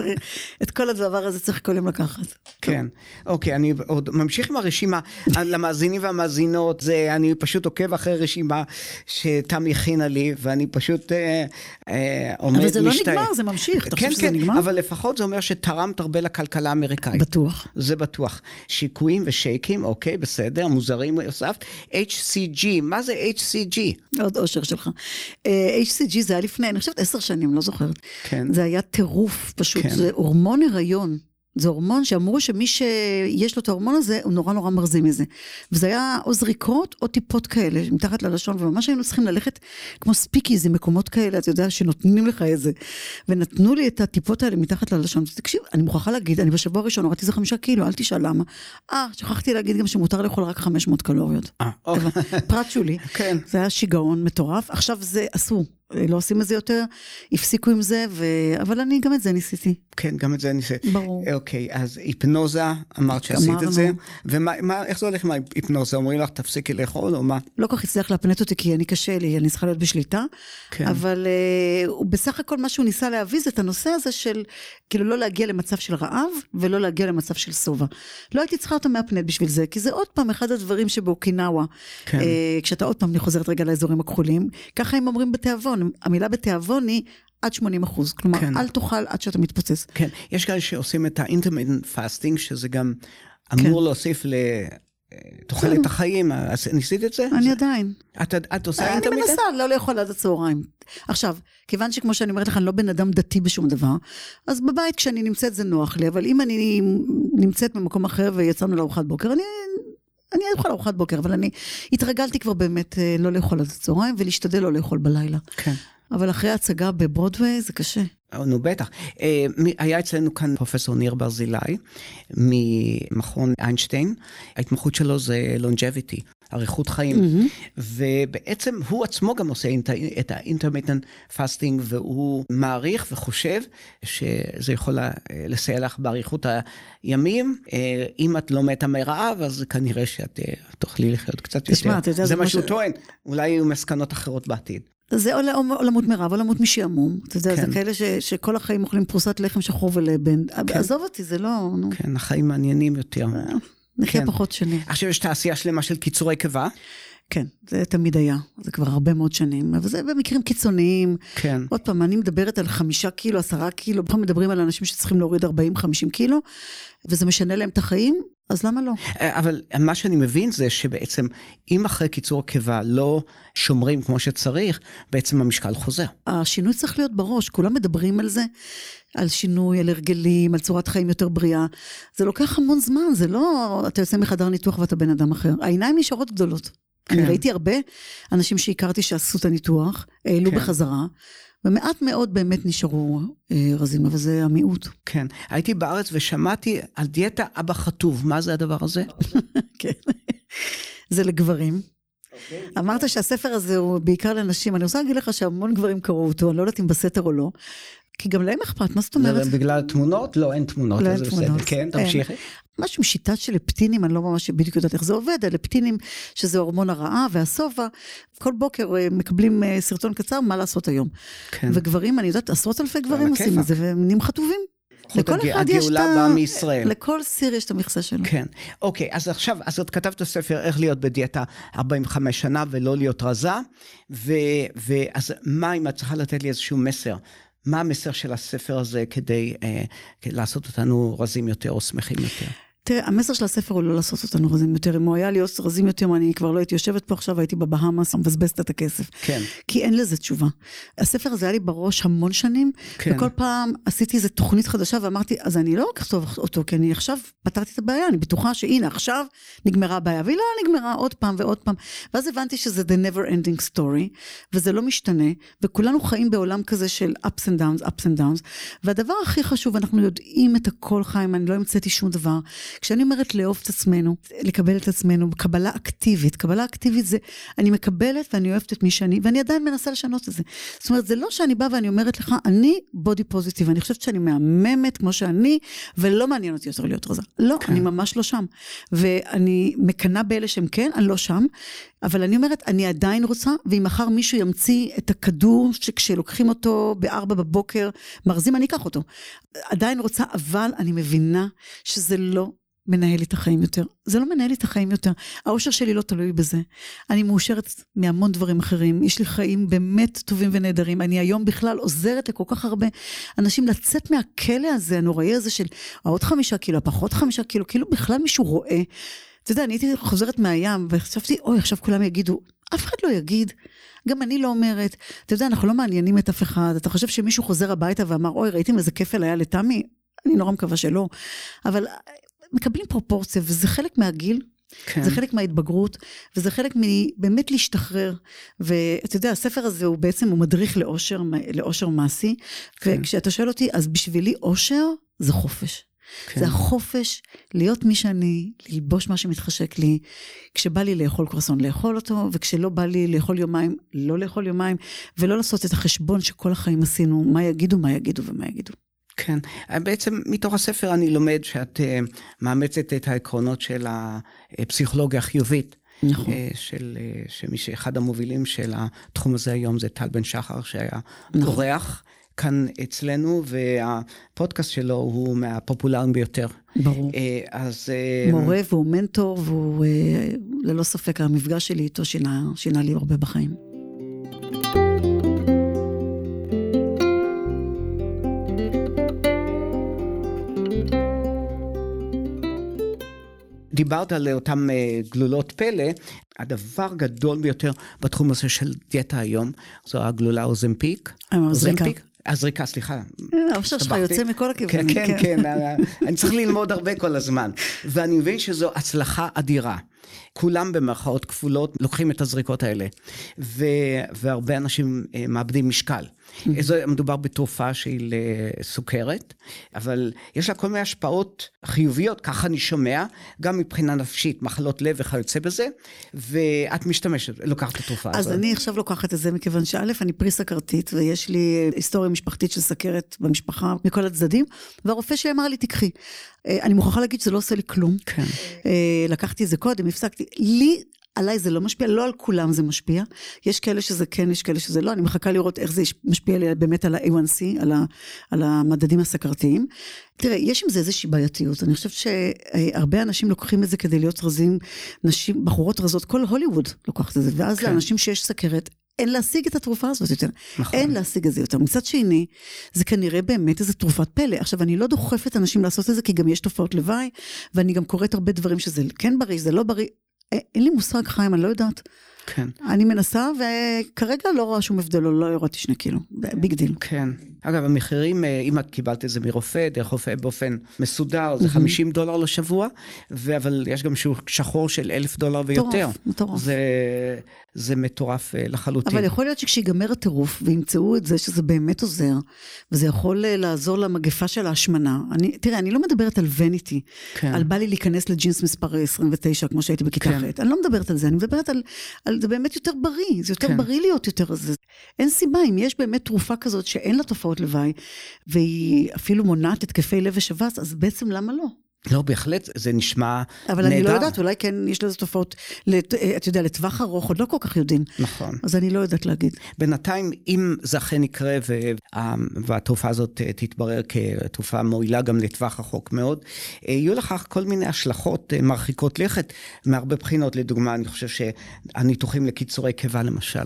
את כל הדבר הזה צריך כל יום לקחת. כן. אוקיי, אני עוד ממשיך עם הרשימה. למאזינים והמאזינות, זה, אני פשוט עוקב אחרי רשימה שתמי הכינה לי, ואני פשוט אה, אה, עומד אבל זה לא משתאה. נגמר, זה ממשיך. אתה כן, חושב שזה כן, נגמר? אבל לפחות זה אומר שתרמת הרבה לכלכלה האמריקאית. בטוח. זה בטוח. שיקויים ושייקים, אוקיי, בסדר, מוזרים הוספת. HCG, מה זה HCG? עוד אושר שלך. אה, HCG זה היה לפני, אני חושבת עשר שנים, לא זוכרת. כן. זה היה טירוף פשוט, כן. זה הורמון הריון. זה הורמון שאמרו שמי שיש לו את ההורמון הזה, הוא נורא נורא מרזים מזה. וזה היה או זריקות או טיפות כאלה, מתחת ללשון, וממש היינו צריכים ללכת כמו ספיקיז, מקומות כאלה, אתה יודע, שנותנים לך איזה. ונתנו לי את הטיפות האלה מתחת ללשון. תקשיב, אני מוכרחה להגיד, אני בשבוע הראשון הורדתי איזה חמישה קילו, אל תשאל למה. אה, שכחתי להגיד גם שמותר לאכול רק 500 קלוריות. אה, אוקיי. פרט שולי. כן. זה היה שיגעון מטורף. עכשיו זה אסור, לא עושים את זה יותר, הפסיקו עם זה, ו... אבל אני גם את זה ניסיתי. כן, גם את זה עושה. ברור. אוקיי, אז היפנוזה, אמרת שעשית אמרנו. את זה. ומה, מה- איך זה הולך עם ההיפנוזה? אומרים לך, תפסיקי לאכול, או מה? לא כל כך הצליח להפנט אותי, כי אני קשה לי, אני צריכה להיות בשליטה. כן. אבל uh, בסך הכל מה שהוא ניסה להביא זה את הנושא הזה של, כאילו לא להגיע למצב של רעב, ולא להגיע למצב של שובע. לא הייתי צריכה אותו מהפנט בשביל זה, כי זה עוד פעם אחד הדברים שבאוקינאווה, כן. uh, כשאתה עוד פעם, אני חוזרת רגע לאזורים הכחולים, ככה הם אומרים בתיאבון, המילה בתיאבון היא עד 80 אחוז, כלומר, כן. אל תאכל עד שאתה מתפוצץ. כן, יש כאלה שעושים את ה-intermittent fasting, שזה גם אמור להוסיף לתוחלת החיים. אז ניסית את זה? אני עדיין. את, את עושה אני אינטרמיטנט? מנסה לא לאכול עד הצהריים. עכשיו, כיוון שכמו שאני אומרת לך, אני לא בן אדם דתי בשום דבר, אז בבית כשאני נמצאת זה נוח לי, אבל אם אני נמצאת במקום אחר ויצאנו לארוחת בוקר, אני... אני אוכל ארוחת בוקר, אבל אני התרגלתי כבר באמת אה, לא לאכול עד הצהריים ולהשתדל לא לאכול בלילה. כן. אבל אחרי ההצגה בברודוויי זה קשה. נו, בטח. אה, היה אצלנו כאן פרופסור ניר ברזילי, ממכון איינשטיין. ההתמחות שלו זה longevity, אריכות חיים. ובעצם הוא עצמו גם עושה את ה intermittent fasting, והוא מעריך וחושב שזה יכול לסייע לך באריכות הימים. אה, אם את לא מתה מרעב, אז כנראה שאת אה, תוכלי לחיות קצת יותר. תשמע, אתה יודע, זה זה מה שהוא ש- טוען. אולי יהיו מסקנות אחרות בעתיד. זה או או- או למות מרעב או למות משעמום. אתה יודע, כן. זה כאלה ש, שכל החיים אוכלים פרוסת לחם שחור ולבן. עזוב אותי, זה לא... נו, כן, החיים מעניינים יותר. נחיה כן. פחות שנים. עכשיו יש תעשייה שלמה של קיצורי קיבה. כן, זה תמיד היה, זה כבר הרבה מאוד שנים, אבל זה במקרים קיצוניים. כן. עוד פעם, אני מדברת על חמישה קילו, עשרה קילו, בכלל מדברים על אנשים שצריכים להוריד 40-50 קילו, וזה משנה להם את החיים, אז למה לא? אבל מה שאני מבין זה שבעצם אם אחרי קיצור קיבה לא שומרים כמו שצריך, בעצם המשקל חוזר. השינוי צריך להיות בראש, כולם מדברים על זה, על שינוי, על הרגלים, על צורת חיים יותר בריאה. זה לוקח המון זמן, זה לא, אתה יוצא מחדר ניתוח ואתה בן אדם אחר. העיניים נשארות גדולות. כן. אני ראיתי הרבה אנשים שהכרתי שעשו את הניתוח, העלו כן. בחזרה, ומעט מאוד באמת נשארו אה, רזים, אבל זה המיעוט. כן. הייתי בארץ ושמעתי על דיאטה אבא חטוב. מה זה הדבר הזה? כן. זה לגברים. אמרת שהספר הזה הוא בעיקר לנשים, אני רוצה להגיד לך שהמון גברים קראו אותו, אני לא יודעת אם בסתר או לא, כי גם להם אכפת, מה זאת אומרת? זה בגלל תמונות? לא, אין תמונות. לא, אין בסדר. תמונות. כן. תמשיכי. משהו עם שיטה של לפטינים, אני לא ממש בדיוק יודעת איך זה עובד, הלפטינים, שזה הורמון הרעה והשובע, כל בוקר אה, מקבלים אה, סרטון קצר, מה לעשות היום. כן. וגברים, אני יודעת, עשרות אלפי גברים עושים. את זה, והם נהיים חטובים. לכל הג- אחד יש את הגאולה ה... באה מישראל. לכל סיר יש את המכסה שלו. כן. אוקיי, אז עכשיו, אז את כתבת ספר איך להיות בדיאטה 45 שנה ולא להיות רזה, ואז מה אם את צריכה לתת לי איזשהו מסר? מה המסר של הספר הזה כדי אה, לעשות אותנו רזים יותר או שמחים יותר? תראה, המסר של הספר הוא לא לעשות אותנו רזים יותר. אם הוא היה להיות רזים יותר, אני כבר לא הייתי יושבת פה עכשיו, הייתי בבהאמאס, מבזבזת את הכסף. כן. כי אין לזה תשובה. הספר הזה היה לי בראש המון שנים, כן. וכל פעם עשיתי איזו תוכנית חדשה ואמרתי, אז אני לא אכתוב אותו, כי אני עכשיו פתרתי את הבעיה, אני בטוחה שהנה, עכשיו נגמרה הבעיה, והיא לא נגמרה עוד פעם ועוד פעם. ואז הבנתי שזה the never ending story, וזה לא משתנה, וכולנו חיים בעולם כזה של ups and downs, ups and downs, והדבר הכי חשוב, אנחנו יודעים את הכל, חיים, אני לא המצאתי שום דבר. כשאני אומרת לאהוב את עצמנו, לקבל את עצמנו, קבלה אקטיבית, קבלה אקטיבית זה, אני מקבלת ואני אוהבת את מי שאני, ואני עדיין מנסה לשנות את זה. זאת אומרת, זה לא שאני באה ואני אומרת לך, אני בודי פוזיטיב, אני חושבת שאני מהממת כמו שאני, ולא מעניין אותי יותר להיות רזה. לא, כן. אני ממש לא שם. ואני מקנאה באלה שהם כן, אני לא שם, אבל אני אומרת, אני עדיין רוצה, ואם מחר מישהו ימציא את הכדור שכשלוקחים אותו בארבע בבוקר, מרזים, אני אקח אותו. עדיין רוצה, אבל אני מבינה שזה לא מנהל לי את החיים יותר. זה לא מנהל לי את החיים יותר. האושר שלי לא תלוי בזה. אני מאושרת מהמון דברים אחרים. יש לי חיים באמת טובים ונהדרים. אני היום בכלל עוזרת לכל כך הרבה אנשים לצאת מהכלא הזה, הנוראי הזה של העוד חמישה קילו, הפחות חמישה קילו, כאילו בכלל מישהו רואה. אתה יודע, אני הייתי חוזרת מהים וחשבתי, אוי, עכשיו כולם יגידו, אף אחד לא יגיד. גם אני לא אומרת, אתה יודע, אנחנו לא מעניינים את אף אחד. אתה חושב שמישהו חוזר הביתה ואמר, אוי, ראיתם איזה כפל היה לתמי? אני נורא מקווה שלא. אבל מקבלים פרופורציה, וזה חלק מהגיל, כן. זה חלק מההתבגרות, וזה חלק מבאמת להשתחרר. ואתה יודע, הספר הזה הוא בעצם, הוא מדריך לאושר, לאושר מעשי. כן. וכשאתה שואל אותי, אז בשבילי אושר זה חופש. כן. זה החופש להיות מי שאני, ללבוש מה שמתחשק לי. כשבא לי לאכול קרסון, לאכול אותו, וכשלא בא לי לאכול יומיים, לא לאכול יומיים, ולא לעשות את החשבון שכל החיים עשינו, מה יגידו, מה יגידו ומה יגידו. כן, בעצם מתוך הספר אני לומד שאת uh, מאמצת את העקרונות של הפסיכולוגיה החיובית. נכון. uh, של, שמי שאחד המובילים של התחום הזה היום זה טל בן שחר, שהיה נכון. אורח כאן אצלנו, והפודקאסט שלו הוא מהפופולריים ביותר. ברור. אז... מורה והוא מנטור, והוא אה, ללא ספק המפגש שלי איתו שינה, שינה לי הרבה בחיים. דיברת על אותם uh, גלולות פלא, הדבר הגדול ביותר בתחום הזה של דיאטה היום, זו הגלולה אוזמפיק. הזריקה. הזריקה, סליחה. האושר שלך יוצא מכל הכיוונים. כן, כן, כן, אני צריך ללמוד הרבה כל הזמן. ואני מבין שזו הצלחה אדירה. כולם במרכאות כפולות לוקחים את הזריקות האלה, ו- והרבה אנשים uh, מאבדים משקל. Mm-hmm. זו, מדובר בתרופה שהיא לסוכרת, אבל יש לה כל מיני השפעות חיוביות, ככה אני שומע, גם מבחינה נפשית, מחלות לב וכיוצא בזה, ואת משתמשת, לוקחת את התרופה הזאת. אז אני עכשיו לוקחת את זה מכיוון שא', אני פרי סכרתית, ויש לי היסטוריה משפחתית של סכרת במשפחה מכל הצדדים, והרופא שלי אמר לי, תקחי. אני מוכרחה להגיד שזה לא עושה לי כלום. כן. לקחתי את זה קודם, הפסקתי. לי עליי זה לא משפיע, לא על כולם זה משפיע. יש כאלה שזה כן, יש כאלה שזה לא. אני מחכה לראות איך זה משפיע לי באמת על ה-A1C, על, ה, על המדדים הסכרתיים. תראה, יש עם זה איזושהי בעייתיות. אני חושבת שהרבה אנשים לוקחים את זה כדי להיות רזים, נשים, בחורות רזות, כל הוליווד לוקחת את זה, ואז כן. לאנשים שיש סכרת, אין להשיג את התרופה הזאת יותר. נכון. אין להשיג את זה יותר. מצד שני, זה כנראה באמת איזו תרופת פלא. עכשיו, אני לא דוחפת אנשים לעשות את זה, כי גם יש תופעות לוואי, ואני גם קוראת הרבה דברים שזה כן בריא, זה לא בריא. אין לי מושג, חיים, אני לא יודעת. כן. אני מנסה, וכרגע לא רואה שום הבדל, לא ירדתי שני קילו. big deal. כן. אגב, המחירים, אם את קיבלת את זה מרופא, דרך רופא באופן מסודר, זה 50 דולר לשבוע, אבל יש גם שוק שחור של אלף דולר ויותר. מטורף, מטורף. זה, זה מטורף לחלוטין. אבל יכול להיות שכשיגמר הטירוף, וימצאו את זה שזה באמת עוזר, וזה יכול לעזור למגפה של ההשמנה. אני, תראה, אני לא מדברת על וניטי, כן. על בא לי להיכנס לג'ינס מספר 29, כמו שהייתי בכיתה כן. ח'. אני לא מדברת על זה, אני מדברת על, על זה באמת יותר בריא, זה יותר כן. בריא להיות יותר רזה. אין סיבה, אם יש באמת תרופה כזאת שאין לה תופעות לוואי, והיא אפילו מונעת התקפי לב ושבץ, אז בעצם למה לא? לא, בהחלט, זה נשמע אבל נהדר. אני לא יודעת, אולי כן יש לזה תופעות, לת- אתה יודע, לטווח ארוך, עוד לא כל כך יודעים. נכון. אז אני לא יודעת להגיד. בינתיים, אם זה אכן יקרה וה- והתרופה הזאת אה, תתברר כתרופה מועילה גם לטווח רחוק מאוד, אה, יהיו לכך כל מיני השלכות אה, מרחיקות לכת מהרבה בחינות. לדוגמה, אני חושב שהניתוחים לקיצורי קיבה למשל,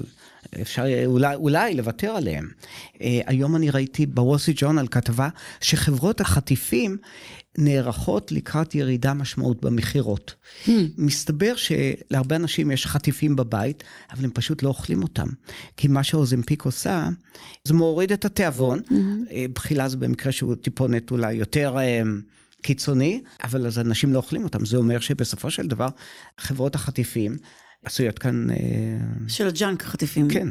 אפשר אולי, אולי לוותר עליהם. היום אני ראיתי בווסי ג'ורנל כתבה שחברות החטיפים נערכות לקראת ירידה משמעות במכירות. Hmm. מסתבר שלהרבה אנשים יש חטיפים בבית, אבל הם פשוט לא אוכלים אותם. כי מה שאוזמפיק עושה, זה מוריד את התיאבון. אה, בחילה זה במקרה שהוא טיפונת אולי יותר אה, קיצוני, אבל אז אנשים לא אוכלים אותם. זה אומר שבסופו של דבר, חברות החטיפים עשויות כאן... אה, של הג'אנק חטיפים. כן.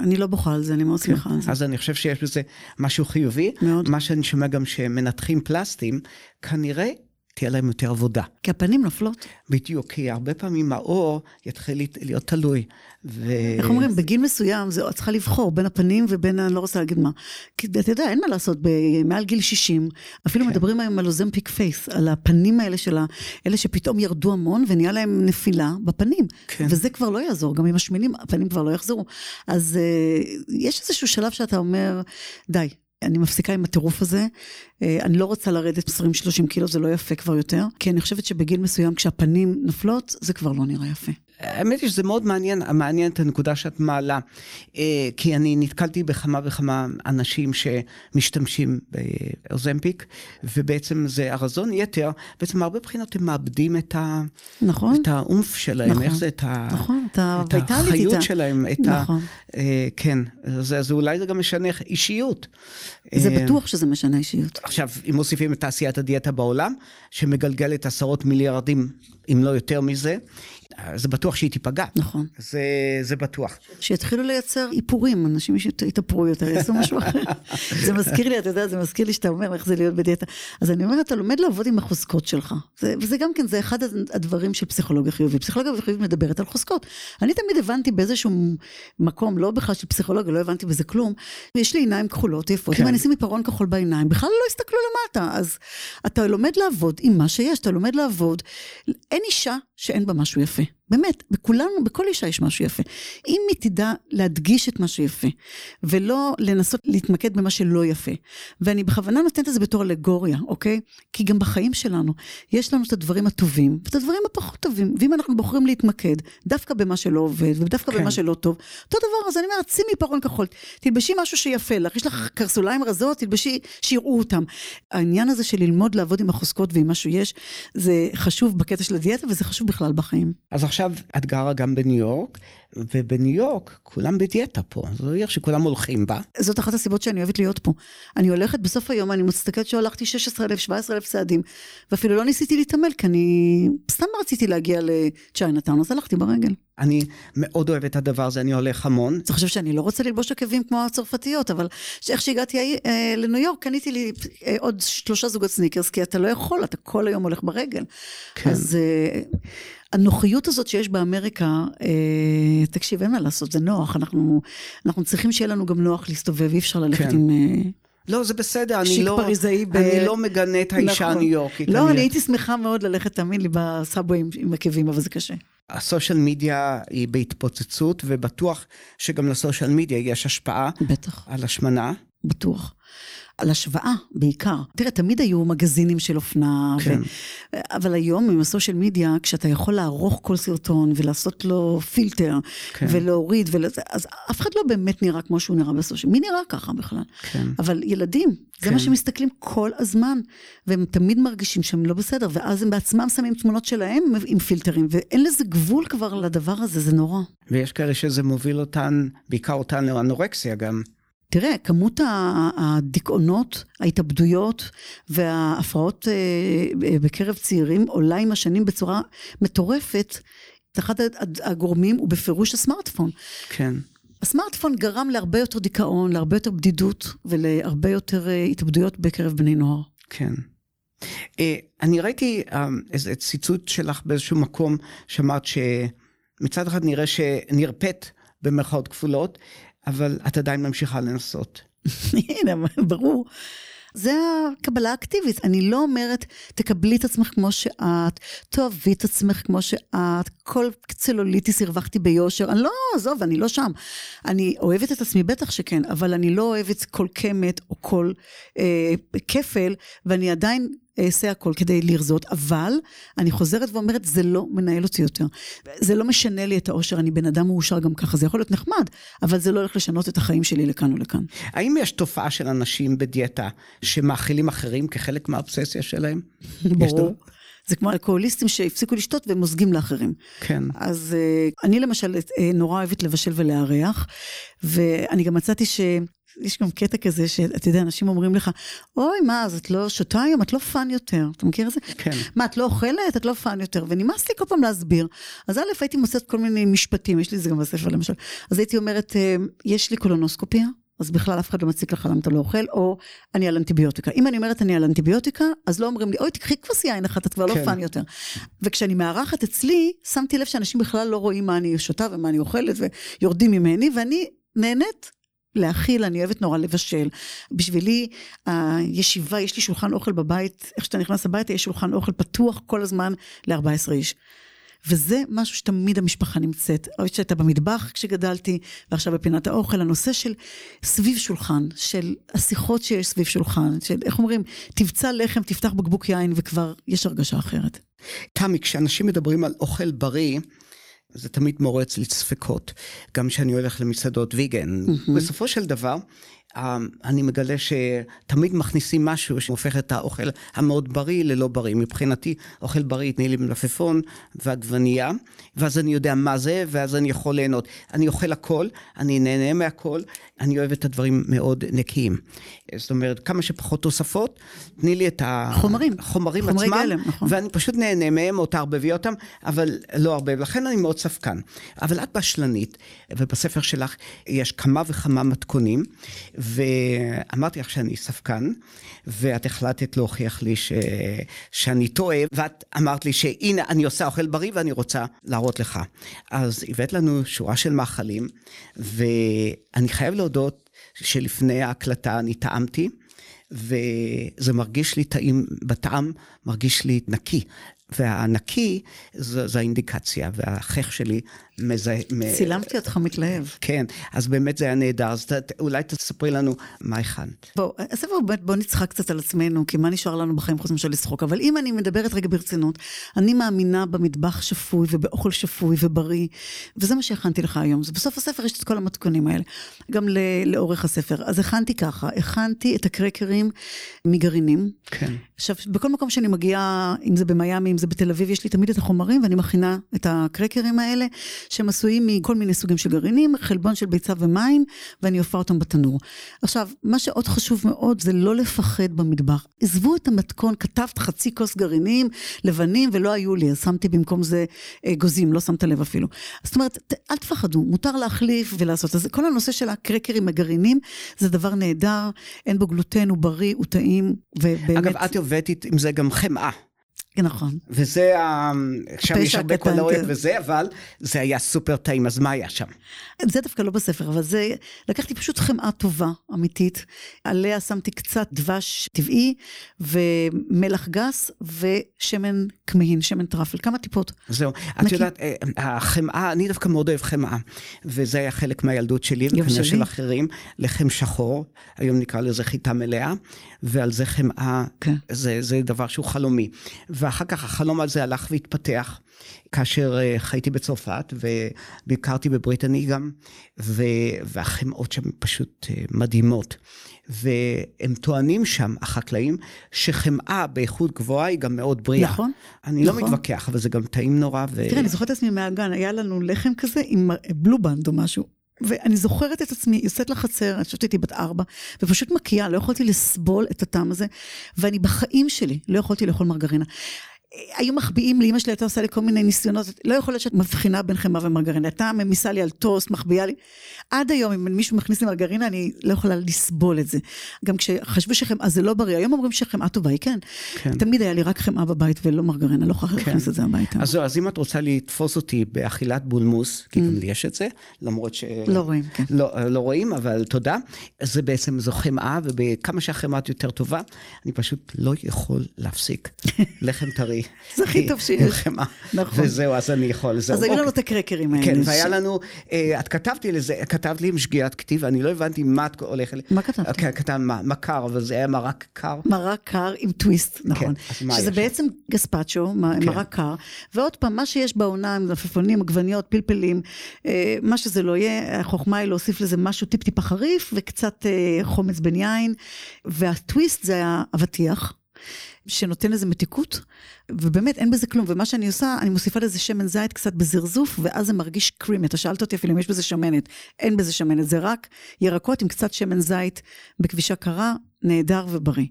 אני לא בוכה על זה, אני מאוד שמחה על זה. אז אני חושב שיש בזה משהו חיובי. מאוד. מה שאני שומע גם שמנתחים פלסטיים, כנראה תהיה להם יותר עבודה. כי הפנים נופלות. בדיוק, כי הרבה פעמים העור יתחיל להיות- תלוי. ו... איך אומרים, בגיל מסוים זה, את צריכה לבחור בין הפנים ובין, אני לא רוצה להגיד מה. כי אתה יודע, אין מה לעשות, ב- מעל גיל 60, אפילו כן. מדברים היום על Ozempic face, על הפנים האלה של. אלה שפתאום ירדו המון ונהיה להם נפילה בפנים. כן. וזה כבר לא יעזור, גם עם השמנים הפנים כבר לא יחזרו. אז אה, יש איזשהו שלב שאתה אומר, די. אני מפסיקה עם הטירוף הזה, אה, אני לא רוצה לרדת 20-30 קילו, זה לא יפה כבר יותר, כי אני חושבת שבגיל מסוים כשהפנים נופלות, זה כבר לא נראה יפה. האמת היא שזה מאוד מעניין, מעניין את הנקודה שאת מעלה, אה, כי אני נתקלתי בכמה וכמה אנשים שמשתמשים באוזמפיק, ובעצם זה הרזון יתר, בעצם מהרבה בחינות הם מאבדים את, ה, נכון? את האומף שלהם, נכון. איך זה, את, ה, נכון, את. החיות שלהם, את נכון. ה... אה, כן, אז, אז אולי זה גם משנה אישיות. זה אה, בטוח שזה משנה אישיות. עכשיו, אם מוסיפים את תעשיית הדיאטה בעולם, שמגלגלת עשרות מיליארדים, אם לא יותר מזה, זה בטוח שהיא תיפגע. נכון. זה, זה בטוח. שיתחילו לייצר איפורים, אנשים יתאפרו יותר, יעשו משהו אחר. זה מזכיר לי, אתה יודע, זה מזכיר לי שאתה אומר איך זה להיות בדיאטה. אז אני אומרת, אתה לומד לעבוד עם החוזקות שלך. זה, וזה גם כן, זה אחד הדברים של פסיכולוגיה חיובית. פסיכולוגיה חיובית מדברת על חוזקות. אני תמיד הבנתי באיזשהו מקום, לא בכלל של פסיכולוגיה, לא הבנתי בזה כלום. יש לי עיניים כחולות, יפות, כן. אם אני אשים עיפרון כחול בעיניים, בכלל לא הסתכלו למטה. אז אתה לומד לעבוד עם מה שיש, אתה לומד לעבוד. אין אישה שאין בה משהו יפה. באמת, בכולנו, בכל אישה יש משהו יפה. אם היא תדע להדגיש את מה שיפה, ולא לנסות להתמקד במה שלא יפה. ואני בכוונה נותנת את זה בתור אלגוריה, אוקיי? כי גם בחיים שלנו, יש לנו את הדברים הטובים, ואת הדברים הפחות טובים. ואם אנחנו בוחרים להתמקד דווקא במה שלא עובד, ודווקא כן. במה שלא טוב, אותו דבר, אז אני אומרת, שימי עיפרון כחול, תלבשי משהו שיפה לך, יש לך קרסוליים רזות, תלבשי, שיראו אותם. העניין הזה של ללמוד לעבוד עם החוזקות ועם מה שיש, זה חשוב בקטע של הדיאטה, וזה חשוב בכלל בחיים. אז עכשיו את גרה גם בניו יורק, ובניו יורק כולם בדיאטה פה, זו עיר שכולם הולכים בה. זאת אחת הסיבות שאני אוהבת להיות פה. אני הולכת בסוף היום, אני מסתכלת שהלכתי 16,000, 17,000 צעדים, ואפילו לא ניסיתי להתעמל, כי אני סתם רציתי להגיע לצ'יינאטאון, אז הלכתי ברגל. אני מאוד אוהב את הדבר הזה, אני הולך המון. אתה חושב שאני לא רוצה ללבוש עקבים כמו הצרפתיות, אבל איך שהגעתי אה, לניו יורק, קניתי לי אה, עוד שלושה זוגות סניקרס, כי אתה לא יכול, אתה כל היום הולך ברגל. כן. אז אה, הנוחיות הזאת שיש באמריקה, אה, תקשיב, אין מה לעשות, זה נוח, אנחנו, אנחנו צריכים שיהיה לנו גם נוח להסתובב, אי אפשר ללכת כן. עם... אה, לא, זה בסדר, אני לא, פריזאי ב- אני לא מגנה את האישה נכון. הניו יורקית. לא, אני- אני הייתי שמחה מאוד ללכת, תאמין לי, בסאבווי עם- עם עקבים, אבל זה קשה. הסושיאל מדיה היא בהתפוצצות, ובטוח שגם לסושיאל מדיה יש השפעה בטח, על השמנה. בטוח. על השוואה בעיקר. תראה, תמיד היו מגזינים של אופנה, כן. ו... אבל היום עם הסושיאל מדיה, כשאתה יכול לערוך כל סרטון ולעשות לו פילטר, כן. ולהוריד, ול... אז אף אחד לא באמת נראה כמו שהוא נראה בסושיאל. מי נראה ככה בכלל? כן. אבל ילדים, זה כן. מה שמסתכלים כל הזמן, והם תמיד מרגישים שהם לא בסדר, ואז הם בעצמם שמים תמונות שלהם עם פילטרים, ואין לזה גבול כבר לדבר הזה, זה נורא. ויש כאלה שזה מוביל אותן, בעיקר אותן לאנורקסיה גם. תראה, כמות הדיכאונות, ההתאבדויות וההפרעות אה, בקרב צעירים עולה עם השנים בצורה מטורפת. אחד הגורמים הוא בפירוש הסמארטפון. כן. הסמארטפון גרם להרבה יותר דיכאון, להרבה יותר בדידות ולהרבה יותר אה, התאבדויות בקרב בני נוער. כן. אה, אני ראיתי אה, איזה ציטוט שלך באיזשהו מקום, שאמרת שמצד אחד נראה שנרפאת במרכאות כפולות, אבל את עדיין ממשיכה לנסות. הנה, ברור. זה הקבלה האקטיבית. אני לא אומרת, תקבלי את עצמך כמו שאת, תאהבי את עצמך כמו שאת, כל צלוליטיס הרווחתי ביושר. אני לא, עזוב, אני לא שם. אני אוהבת את עצמי, בטח שכן, אבל אני לא אוהבת כל קמט או כל אה, כפל, ואני עדיין אעשה הכל כדי לרזות, אבל אני חוזרת ואומרת, זה לא מנהל אותי יותר. זה לא משנה לי את האושר, אני בן אדם מאושר גם ככה, זה יכול להיות נחמד, אבל זה לא הולך לשנות את החיים שלי לכאן או לכאן. האם יש תופעה של אנשים בדיאטה שמאכילים אחרים כחלק מהאובססיה שלהם? ברור. זה כמו אלכוהוליסטים שהפסיקו לשתות והם מוזגים לאחרים. כן. אז uh, אני למשל uh, נורא אוהבת לבשל ולארח, ואני גם מצאתי ש... יש גם קטע כזה שאתה יודע, אנשים אומרים לך, אוי, מה, אז את לא שותה היום, את לא fun יותר. אתה מכיר את זה? כן. מה, את לא אוכלת? את לא fun יותר. ונמאס לי כל פעם להסביר. אז א', הייתי מוצאת כל מיני משפטים, יש לי את זה גם בספר למשל. אז הייתי אומרת, יש לי קולונוסקופיה, אז בכלל אף אחד לא מציק לך למה אתה לא אוכל, או אני על אנטיביוטיקה. אם אני אומרת אני על אנטיביוטיקה, אז לא אומרים לי, אוי, תקחי כוס יין אחת, את כבר לא כן. לא fun יותר. וכשאני מארחת אצלי, שמתי לב שאנשים בכלל לא רואים מה אני שותה ומה אני אוכלת, ויורדים ממני, ואני נהנית להכיל, אני אוהבת נורא לבשל. בשבילי, הישיבה, יש לי שולחן אוכל בבית, איך שאתה נכנס הביתה, יש שולחן אוכל פתוח כל הזמן ל-14 איש. וזה משהו שתמיד המשפחה נמצאת. או שהייתה במטבח כשגדלתי, ועכשיו בפינת האוכל, הנושא של סביב שולחן, של השיחות שיש סביב שולחן, של איך אומרים, תבצע לחם, תפתח בקבוק יין, וכבר יש הרגשה אחרת. תמי, כשאנשים מדברים על אוכל בריא, זה תמיד מעורר אצלי ספקות, גם כשאני הולך למסעדות ויגן. Mm-hmm. בסופו של דבר, אני מגלה שתמיד מכניסים משהו שהופך את האוכל המאוד בריא ללא בריא. מבחינתי, אוכל בריא, תני לי מלפפון ועגבנייה, ואז אני יודע מה זה, ואז אני יכול ליהנות. אני אוכל הכל, אני נהנה מהכל, אני אוהב את הדברים מאוד נקיים. זאת אומרת, כמה שפחות תוספות, תני לי את החומרים, החומרים חומרי עצמם, גלם, נכון. ואני פשוט נהנה מהם או תערבבי אותם, אבל לא הרבה, ולכן אני מאוד ספקן. אבל את בשלנית, ובספר שלך יש כמה וכמה מתכונים, ואמרתי לך שאני ספקן, ואת החלטת להוכיח לי ש... שאני טועה, ואת אמרת לי שהנה, אני עושה אוכל בריא ואני רוצה להראות לך. אז הבאת לנו שורה של מאכלים, ואני חייב להודות שלפני ההקלטה אני טעמתי. וזה מרגיש לי טעים, בטעם מרגיש לי נקי. והנקי זו, זו האינדיקציה, והחייך שלי מזהה... צילמתי אותך מתלהב. כן, אז באמת זה היה נהדר, אז ת, אולי תספרי לנו מה הכנת. בוא, באמת בוא נצחק קצת על עצמנו, כי מה נשאר לנו בחיים חוץ מאשר לצחוק, אבל אם אני מדברת רגע ברצינות, אני מאמינה במטבח שפוי ובאוכל שפוי ובריא, וזה מה שהכנתי לך היום. בסוף הספר יש את כל המתכונים האלה, גם לאורך הספר. אז הכנתי ככה, הכנתי את הקרקרים מגרעינים. כן. עכשיו, בכל מקום שאני מגיעה, אם זה במיאמי, אם זה בתל אביב, יש לי תמיד את החומרים, ואני מכינה את הקרקרים האלה, שהם עשויים מכל מיני סוגים של גרעינים, חלבון של ביצה ומים, ואני אופה אותם בתנור. עכשיו, מה שעוד חשוב מאוד זה לא לפחד במטבח. עזבו את המתכון, כתבת חצי כוס גרעינים לבנים, ולא היו לי, אז שמתי במקום זה אה, גוזים, לא שמת לב אפילו. זאת אומרת, אל תפחדו, מותר להחליף ולעשות. אז כל הנושא של הקרקרים, הגרעינים, זה דבר נהדר, אין בו גלוטן, הוא בריא, הוא טעים, ובאמת... אגב, את עובדת עם זה גם חמאה. נכון. וזה, שם יש הרבה קלוריות וזה, אבל זה היה סופר טעים, אז מה היה שם? זה דווקא לא בספר, אבל זה, לקחתי פשוט חמאה טובה, אמיתית, עליה שמתי קצת דבש טבעי, ומלח גס, ושמן כמהין, שמן truffle, כמה טיפות. זהו, את יודעת, אה, החמאה, אני דווקא מאוד אוהב חמאה, וזה היה חלק מהילדות שלי, וכנראה של אחרים, לחם שחור, היום נקרא לזה חיטה מלאה, ועל זה חמאה, כן. זה, זה דבר שהוא חלומי. ואחר כך החלום הזה הלך והתפתח, כאשר uh, חייתי בצרפת וביקרתי בבריטני גם, ו... והחמאות שם פשוט uh, מדהימות. והם טוענים שם, החקלאים, שחמאה באיכות גבוהה היא גם מאוד בריאה. נכון. אני לא נכון. לא מתווכח, אבל זה גם טעים נורא. ו... תראה, אני זוכרת את עצמי מהגן, היה לנו לחם כזה עם בלובנד או משהו. ואני זוכרת את עצמי, יוצאת לחצר, אני חושבת שהייתי בת ארבע, ופשוט מקיאה, לא יכולתי לסבול את הטעם הזה, ואני בחיים שלי לא יכולתי לאכול מרגרינה. היו מחביאים לי, אמא שלי הייתה עושה לי כל מיני ניסיונות, לא יכול להיות שאת מבחינה בין חמאה ומרגרינה, הייתה ממיסה לי על טוסט, מחביאה לי, עד היום אם מישהו מכניס לי מרגרינה אני לא יכולה לסבול את זה. גם כשחשבו שחמאה זה לא בריא, היום אומרים שחמאה טובה היא כן. כן. תמיד היה לי רק חמאה בבית ולא מרגרינה, לא יכולה כן. להכניס את זה הביתה. אז אז אם את רוצה לתפוס אותי באכילת בולמוס, כי גם mm. לי יש את זה, למרות ש... לא רואים, כן. לא, לא רואים, אבל תודה. זה בעצם זו חמאה, ובכמה שהחמאה יותר טובה, אני פשוט לא יכול להפסיק לחם טרי. לי. זה הכי טוב שיש. חמאה. נכון. וזהו, אז אני יכול, זהו. אז היו לנו אוקיי. את הקרקרים האלה. כן, והיה לנו, אה, את כתבת לי לזה, כתבת לי עם שגיאת כתיב, אני לא הבנתי מה את הולכת... מה כתבתי? כן, כתב מה, מה קר, אבל זה היה מרק קר. מרק קר עם טוויסט, נכון. אז מה שזה? בעצם גספצ'ו, כן. מרק קר. ועוד פעם, מה שיש בעונה עם עפיפונים, עגבניות, פלפלים, אה, מה שזה לא יהיה, החוכמה היא להוסיף לזה משהו טיפ-טיפה חריף, וקצת אה, חומץ בן יין. והטוויסט זה האבטיח. שנותן לזה מתיקות, ובאמת אין בזה כלום, ומה שאני עושה, אני מוסיפה לזה שמן זית קצת בזרזוף, ואז זה מרגיש קרימי, אתה שאלת אותי אפילו אם יש בזה שמנת, אין בזה שמנת, זה רק ירקות עם קצת שמן זית בכבישה קרה, נהדר ובריא.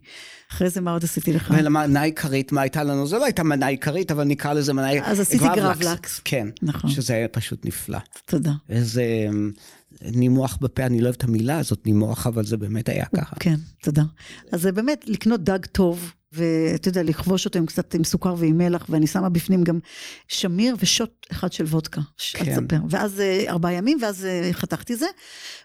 אחרי זה מה עוד עשיתי לך? ולמנה עיקרית, מה הייתה לנו? זו לא הייתה מנה עיקרית, אבל נקרא לזה מנה... אז עשיתי גרבלקס. כן. נכון. שזה היה פשוט נפלא. תודה. איזה אמ, נימוח בפה, אני לא אוהב את המילה הזאת, נימוח, אבל זה באמת היה ככה. כן, תודה. אז זה באמת לקנות דג טוב, ואתה יודע, לכבוש אותו עם קצת עם סוכר ועם מלח, ואני שמה בפנים גם שמיר ושוט אחד של וודקה, כן. אל תספר. ואז אה, ארבעה ימים, ואז אה, חתכתי זה,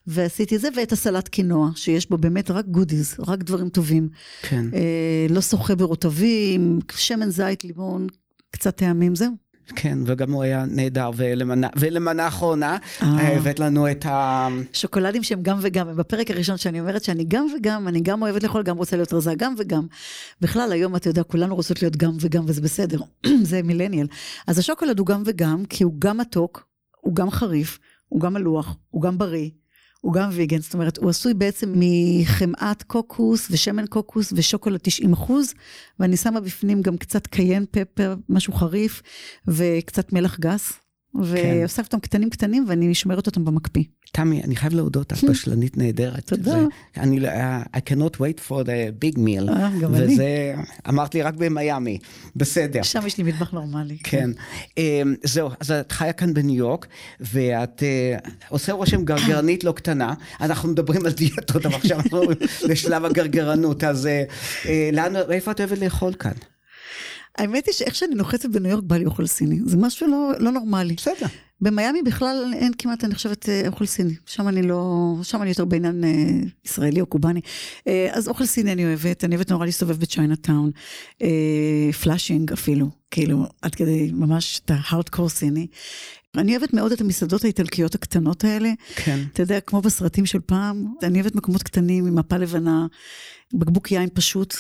ועשיתי זה, ואת הסלט קינוע, שיש בו באמת רק גודיז, רק דברים טובים. כן. אה, לא שוחה ברוטבים, שמן זית, לימון, קצת טעמים, זהו. כן, וגם הוא היה נהדר, ולמנה, ולמנה האחרונה, אה. הבאת לנו את ה... שוקולדים שהם גם וגם, הם בפרק הראשון שאני אומרת שאני גם וגם, אני גם אוהבת לאכול, גם רוצה להיות רזה, גם וגם. בכלל, היום אתה יודע, כולנו רוצות להיות גם וגם, וזה בסדר, זה מילניאל. אז השוקולד הוא גם וגם, כי הוא גם מתוק, הוא גם חריף, הוא גם מלוח, הוא גם בריא, הוא גם ויגן, זאת אומרת, הוא עשוי בעצם מחמאת קוקוס ושמן קוקוס ושוקולד 90 אחוז, ואני שמה בפנים גם קצת קיין פפר, משהו חריף, וקצת מלח גס. ועושה אותם קטנים קטנים ואני שומרת אותם במקפיא. תמי, אני חייב להודות, את בשלנית נהדרת. תודה. אני, לא- I cannot wait for the big meal. אה, גם אני. וזה, אמרת לי רק במיאמי. בסדר. שם יש לי מטבח נורמלי. כן. אמ, זהו, אז את חיה כאן בניו יורק, ואת אה, עושה רושם גרגרנית לא קטנה. אנחנו מדברים על דיאטות, אבל עכשיו אנחנו בשלב הגרגרנות, אז אה, אה, לאן, איפה את אוהבת לאכול כאן? האמת היא שאיך שאני נוחתת בניו יורק בא לי אוכל סיני. זה משהו לא, לא נורמלי. בסדר. במיאמי בכלל אין כמעט, אני חושבת, אה, אוכל סיני. שם אני לא, שם אני יותר בעניין אה, ישראלי או קובאני. אה, אז אוכל סיני אני אוהבת, אני אוהבת נורא להסתובב בצ'יינאטאון, אה, פלאשינג אפילו, כאילו, עד כדי ממש את ההארדקור סיני. אני אוהבת מאוד את המסעדות האיטלקיות הקטנות האלה. כן. אתה יודע, כמו בסרטים של פעם, אני אוהבת מקומות קטנים עם מפה לבנה, בקבוק יין פשוט,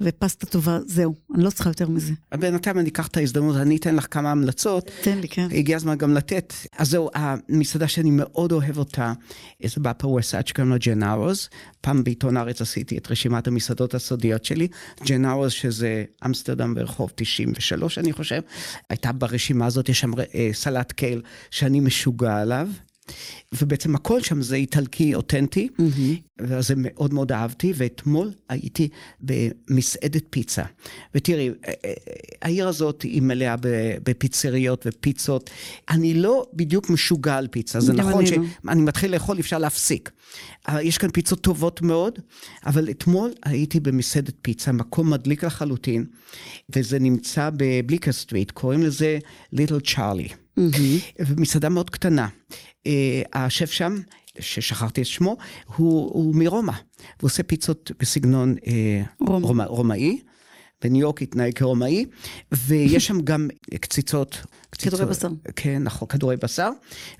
ופסטה טובה, זהו, אני לא צריכה יותר מזה. בינתיים אני אקח את ההזדמנות, אני אתן לך כמה המלצות. תן לי, כן. הגיע הזמן גם לתת. אז זהו, המסעדה שאני מאוד אוהב אותה, זה באפר ווסט שקוראים לה ג'נארוס. פעם בעיתון הארץ עשיתי את רשימת המסעדות הסודיות שלי. ג'נארוס, שזה אמסטרדם ברחוב 93, אני חושב. הייתה ברשימה הזאת, יש שם אה, סלט קייל שאני משוגע עליו. ובעצם הכל שם זה איטלקי אותנטי, וזה מאוד מאוד אהבתי, ואתמול הייתי במסעדת פיצה. ותראי, אה, אה, העיר הזאת היא מלאה בפיצריות ופיצות. אני לא בדיוק משוגע על פיצה, זה נכון אני לא. כשאני מתחיל לאכול, אי אפשר להפסיק. אבל יש כאן פיצות טובות מאוד, אבל אתמול הייתי במסעדת פיצה, מקום מדליק לחלוטין, וזה נמצא בבליקר סטריט, קוראים לזה ליטל צ'ארלי. ומסעדה מאוד קטנה. אה, השף שם, ששכחתי את שמו, הוא, הוא מרומא. הוא עושה פיצות בסגנון אה, רומא. רומא, רומאי. בניו יורק התנהג כרומאי, ויש שם גם קציצות. קציצות כדורי בשר. כן, נכון, כדורי בשר.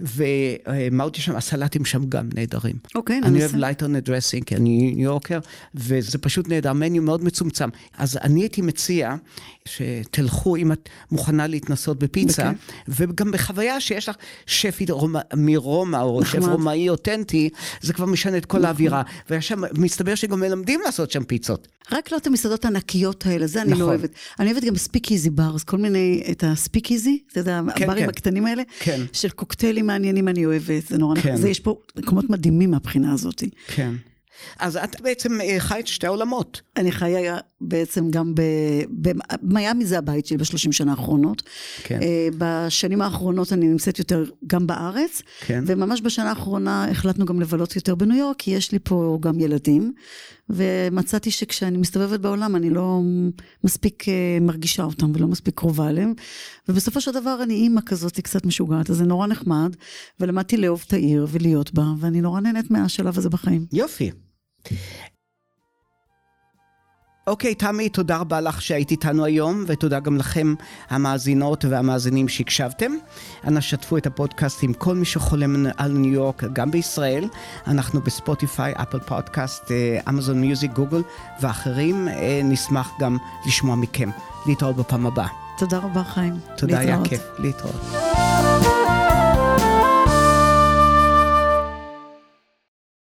ומה עוד יש שם? הסלטים שם גם נהדרים. אוקיי, אני אנסה. אוהב lighter dressing, כי אני ניו יורקר, וזה פשוט נהדר, menu מאוד מצומצם. אז אני הייתי מציע שתלכו, אם את מוכנה להתנסות בפיצה, בכיף. וגם בחוויה שיש לך רומא- מרומא, או שף. רומאי אותנטי, זה כבר משנה את כל האווירה. ושם, מסתבר שגם מלמדים לעשות שם פיצות. רק לא את המסעדות הענקיות האלה, זה אני נכון. לא אוהבת. אני אוהבת גם ספיק איזי ברס, כל מיני, את הספיק איזי, יודע, כן, הברים כן. הקטנים האלה, כן. של קוקטיילים מעניינים אני אוהבת, זה נורא כן. נכון. זה יש פה מקומות מדהימים מהבחינה הזאת. כן. אז את בעצם אה, חי את שתי העולמות. אני חיה בעצם גם ב... במיאמי זה הבית שלי בשלושים שנה האחרונות. כן. אה, בשנים האחרונות אני נמצאת יותר גם בארץ, כן. וממש בשנה האחרונה החלטנו גם לבלות יותר בניו יורק, כי יש לי פה גם ילדים, ומצאתי שכשאני מסתובבת בעולם אני לא מספיק אה, מרגישה אותם ולא מספיק קרובה אליהם, ובסופו של דבר אני אימא כזאת קצת משוגעת, אז זה נורא נחמד, ולמדתי לאהוב את העיר ולהיות בה, ואני נורא נהנית מהשלב הזה בחיים. יופי. אוקיי, תמי, תודה רבה לך שהיית איתנו היום, ותודה גם לכם, המאזינות והמאזינים שהקשבתם. אנא שתפו את הפודקאסט עם כל מי שחולם על ניו יורק, גם בישראל. אנחנו בספוטיפיי, אפל פודקאסט, אמזון מיוזיק, גוגל ואחרים. אה, נשמח גם לשמוע מכם. להתראות בפעם הבאה. תודה רבה, חיים. תודה, היה להתראות. כיף. להתראות.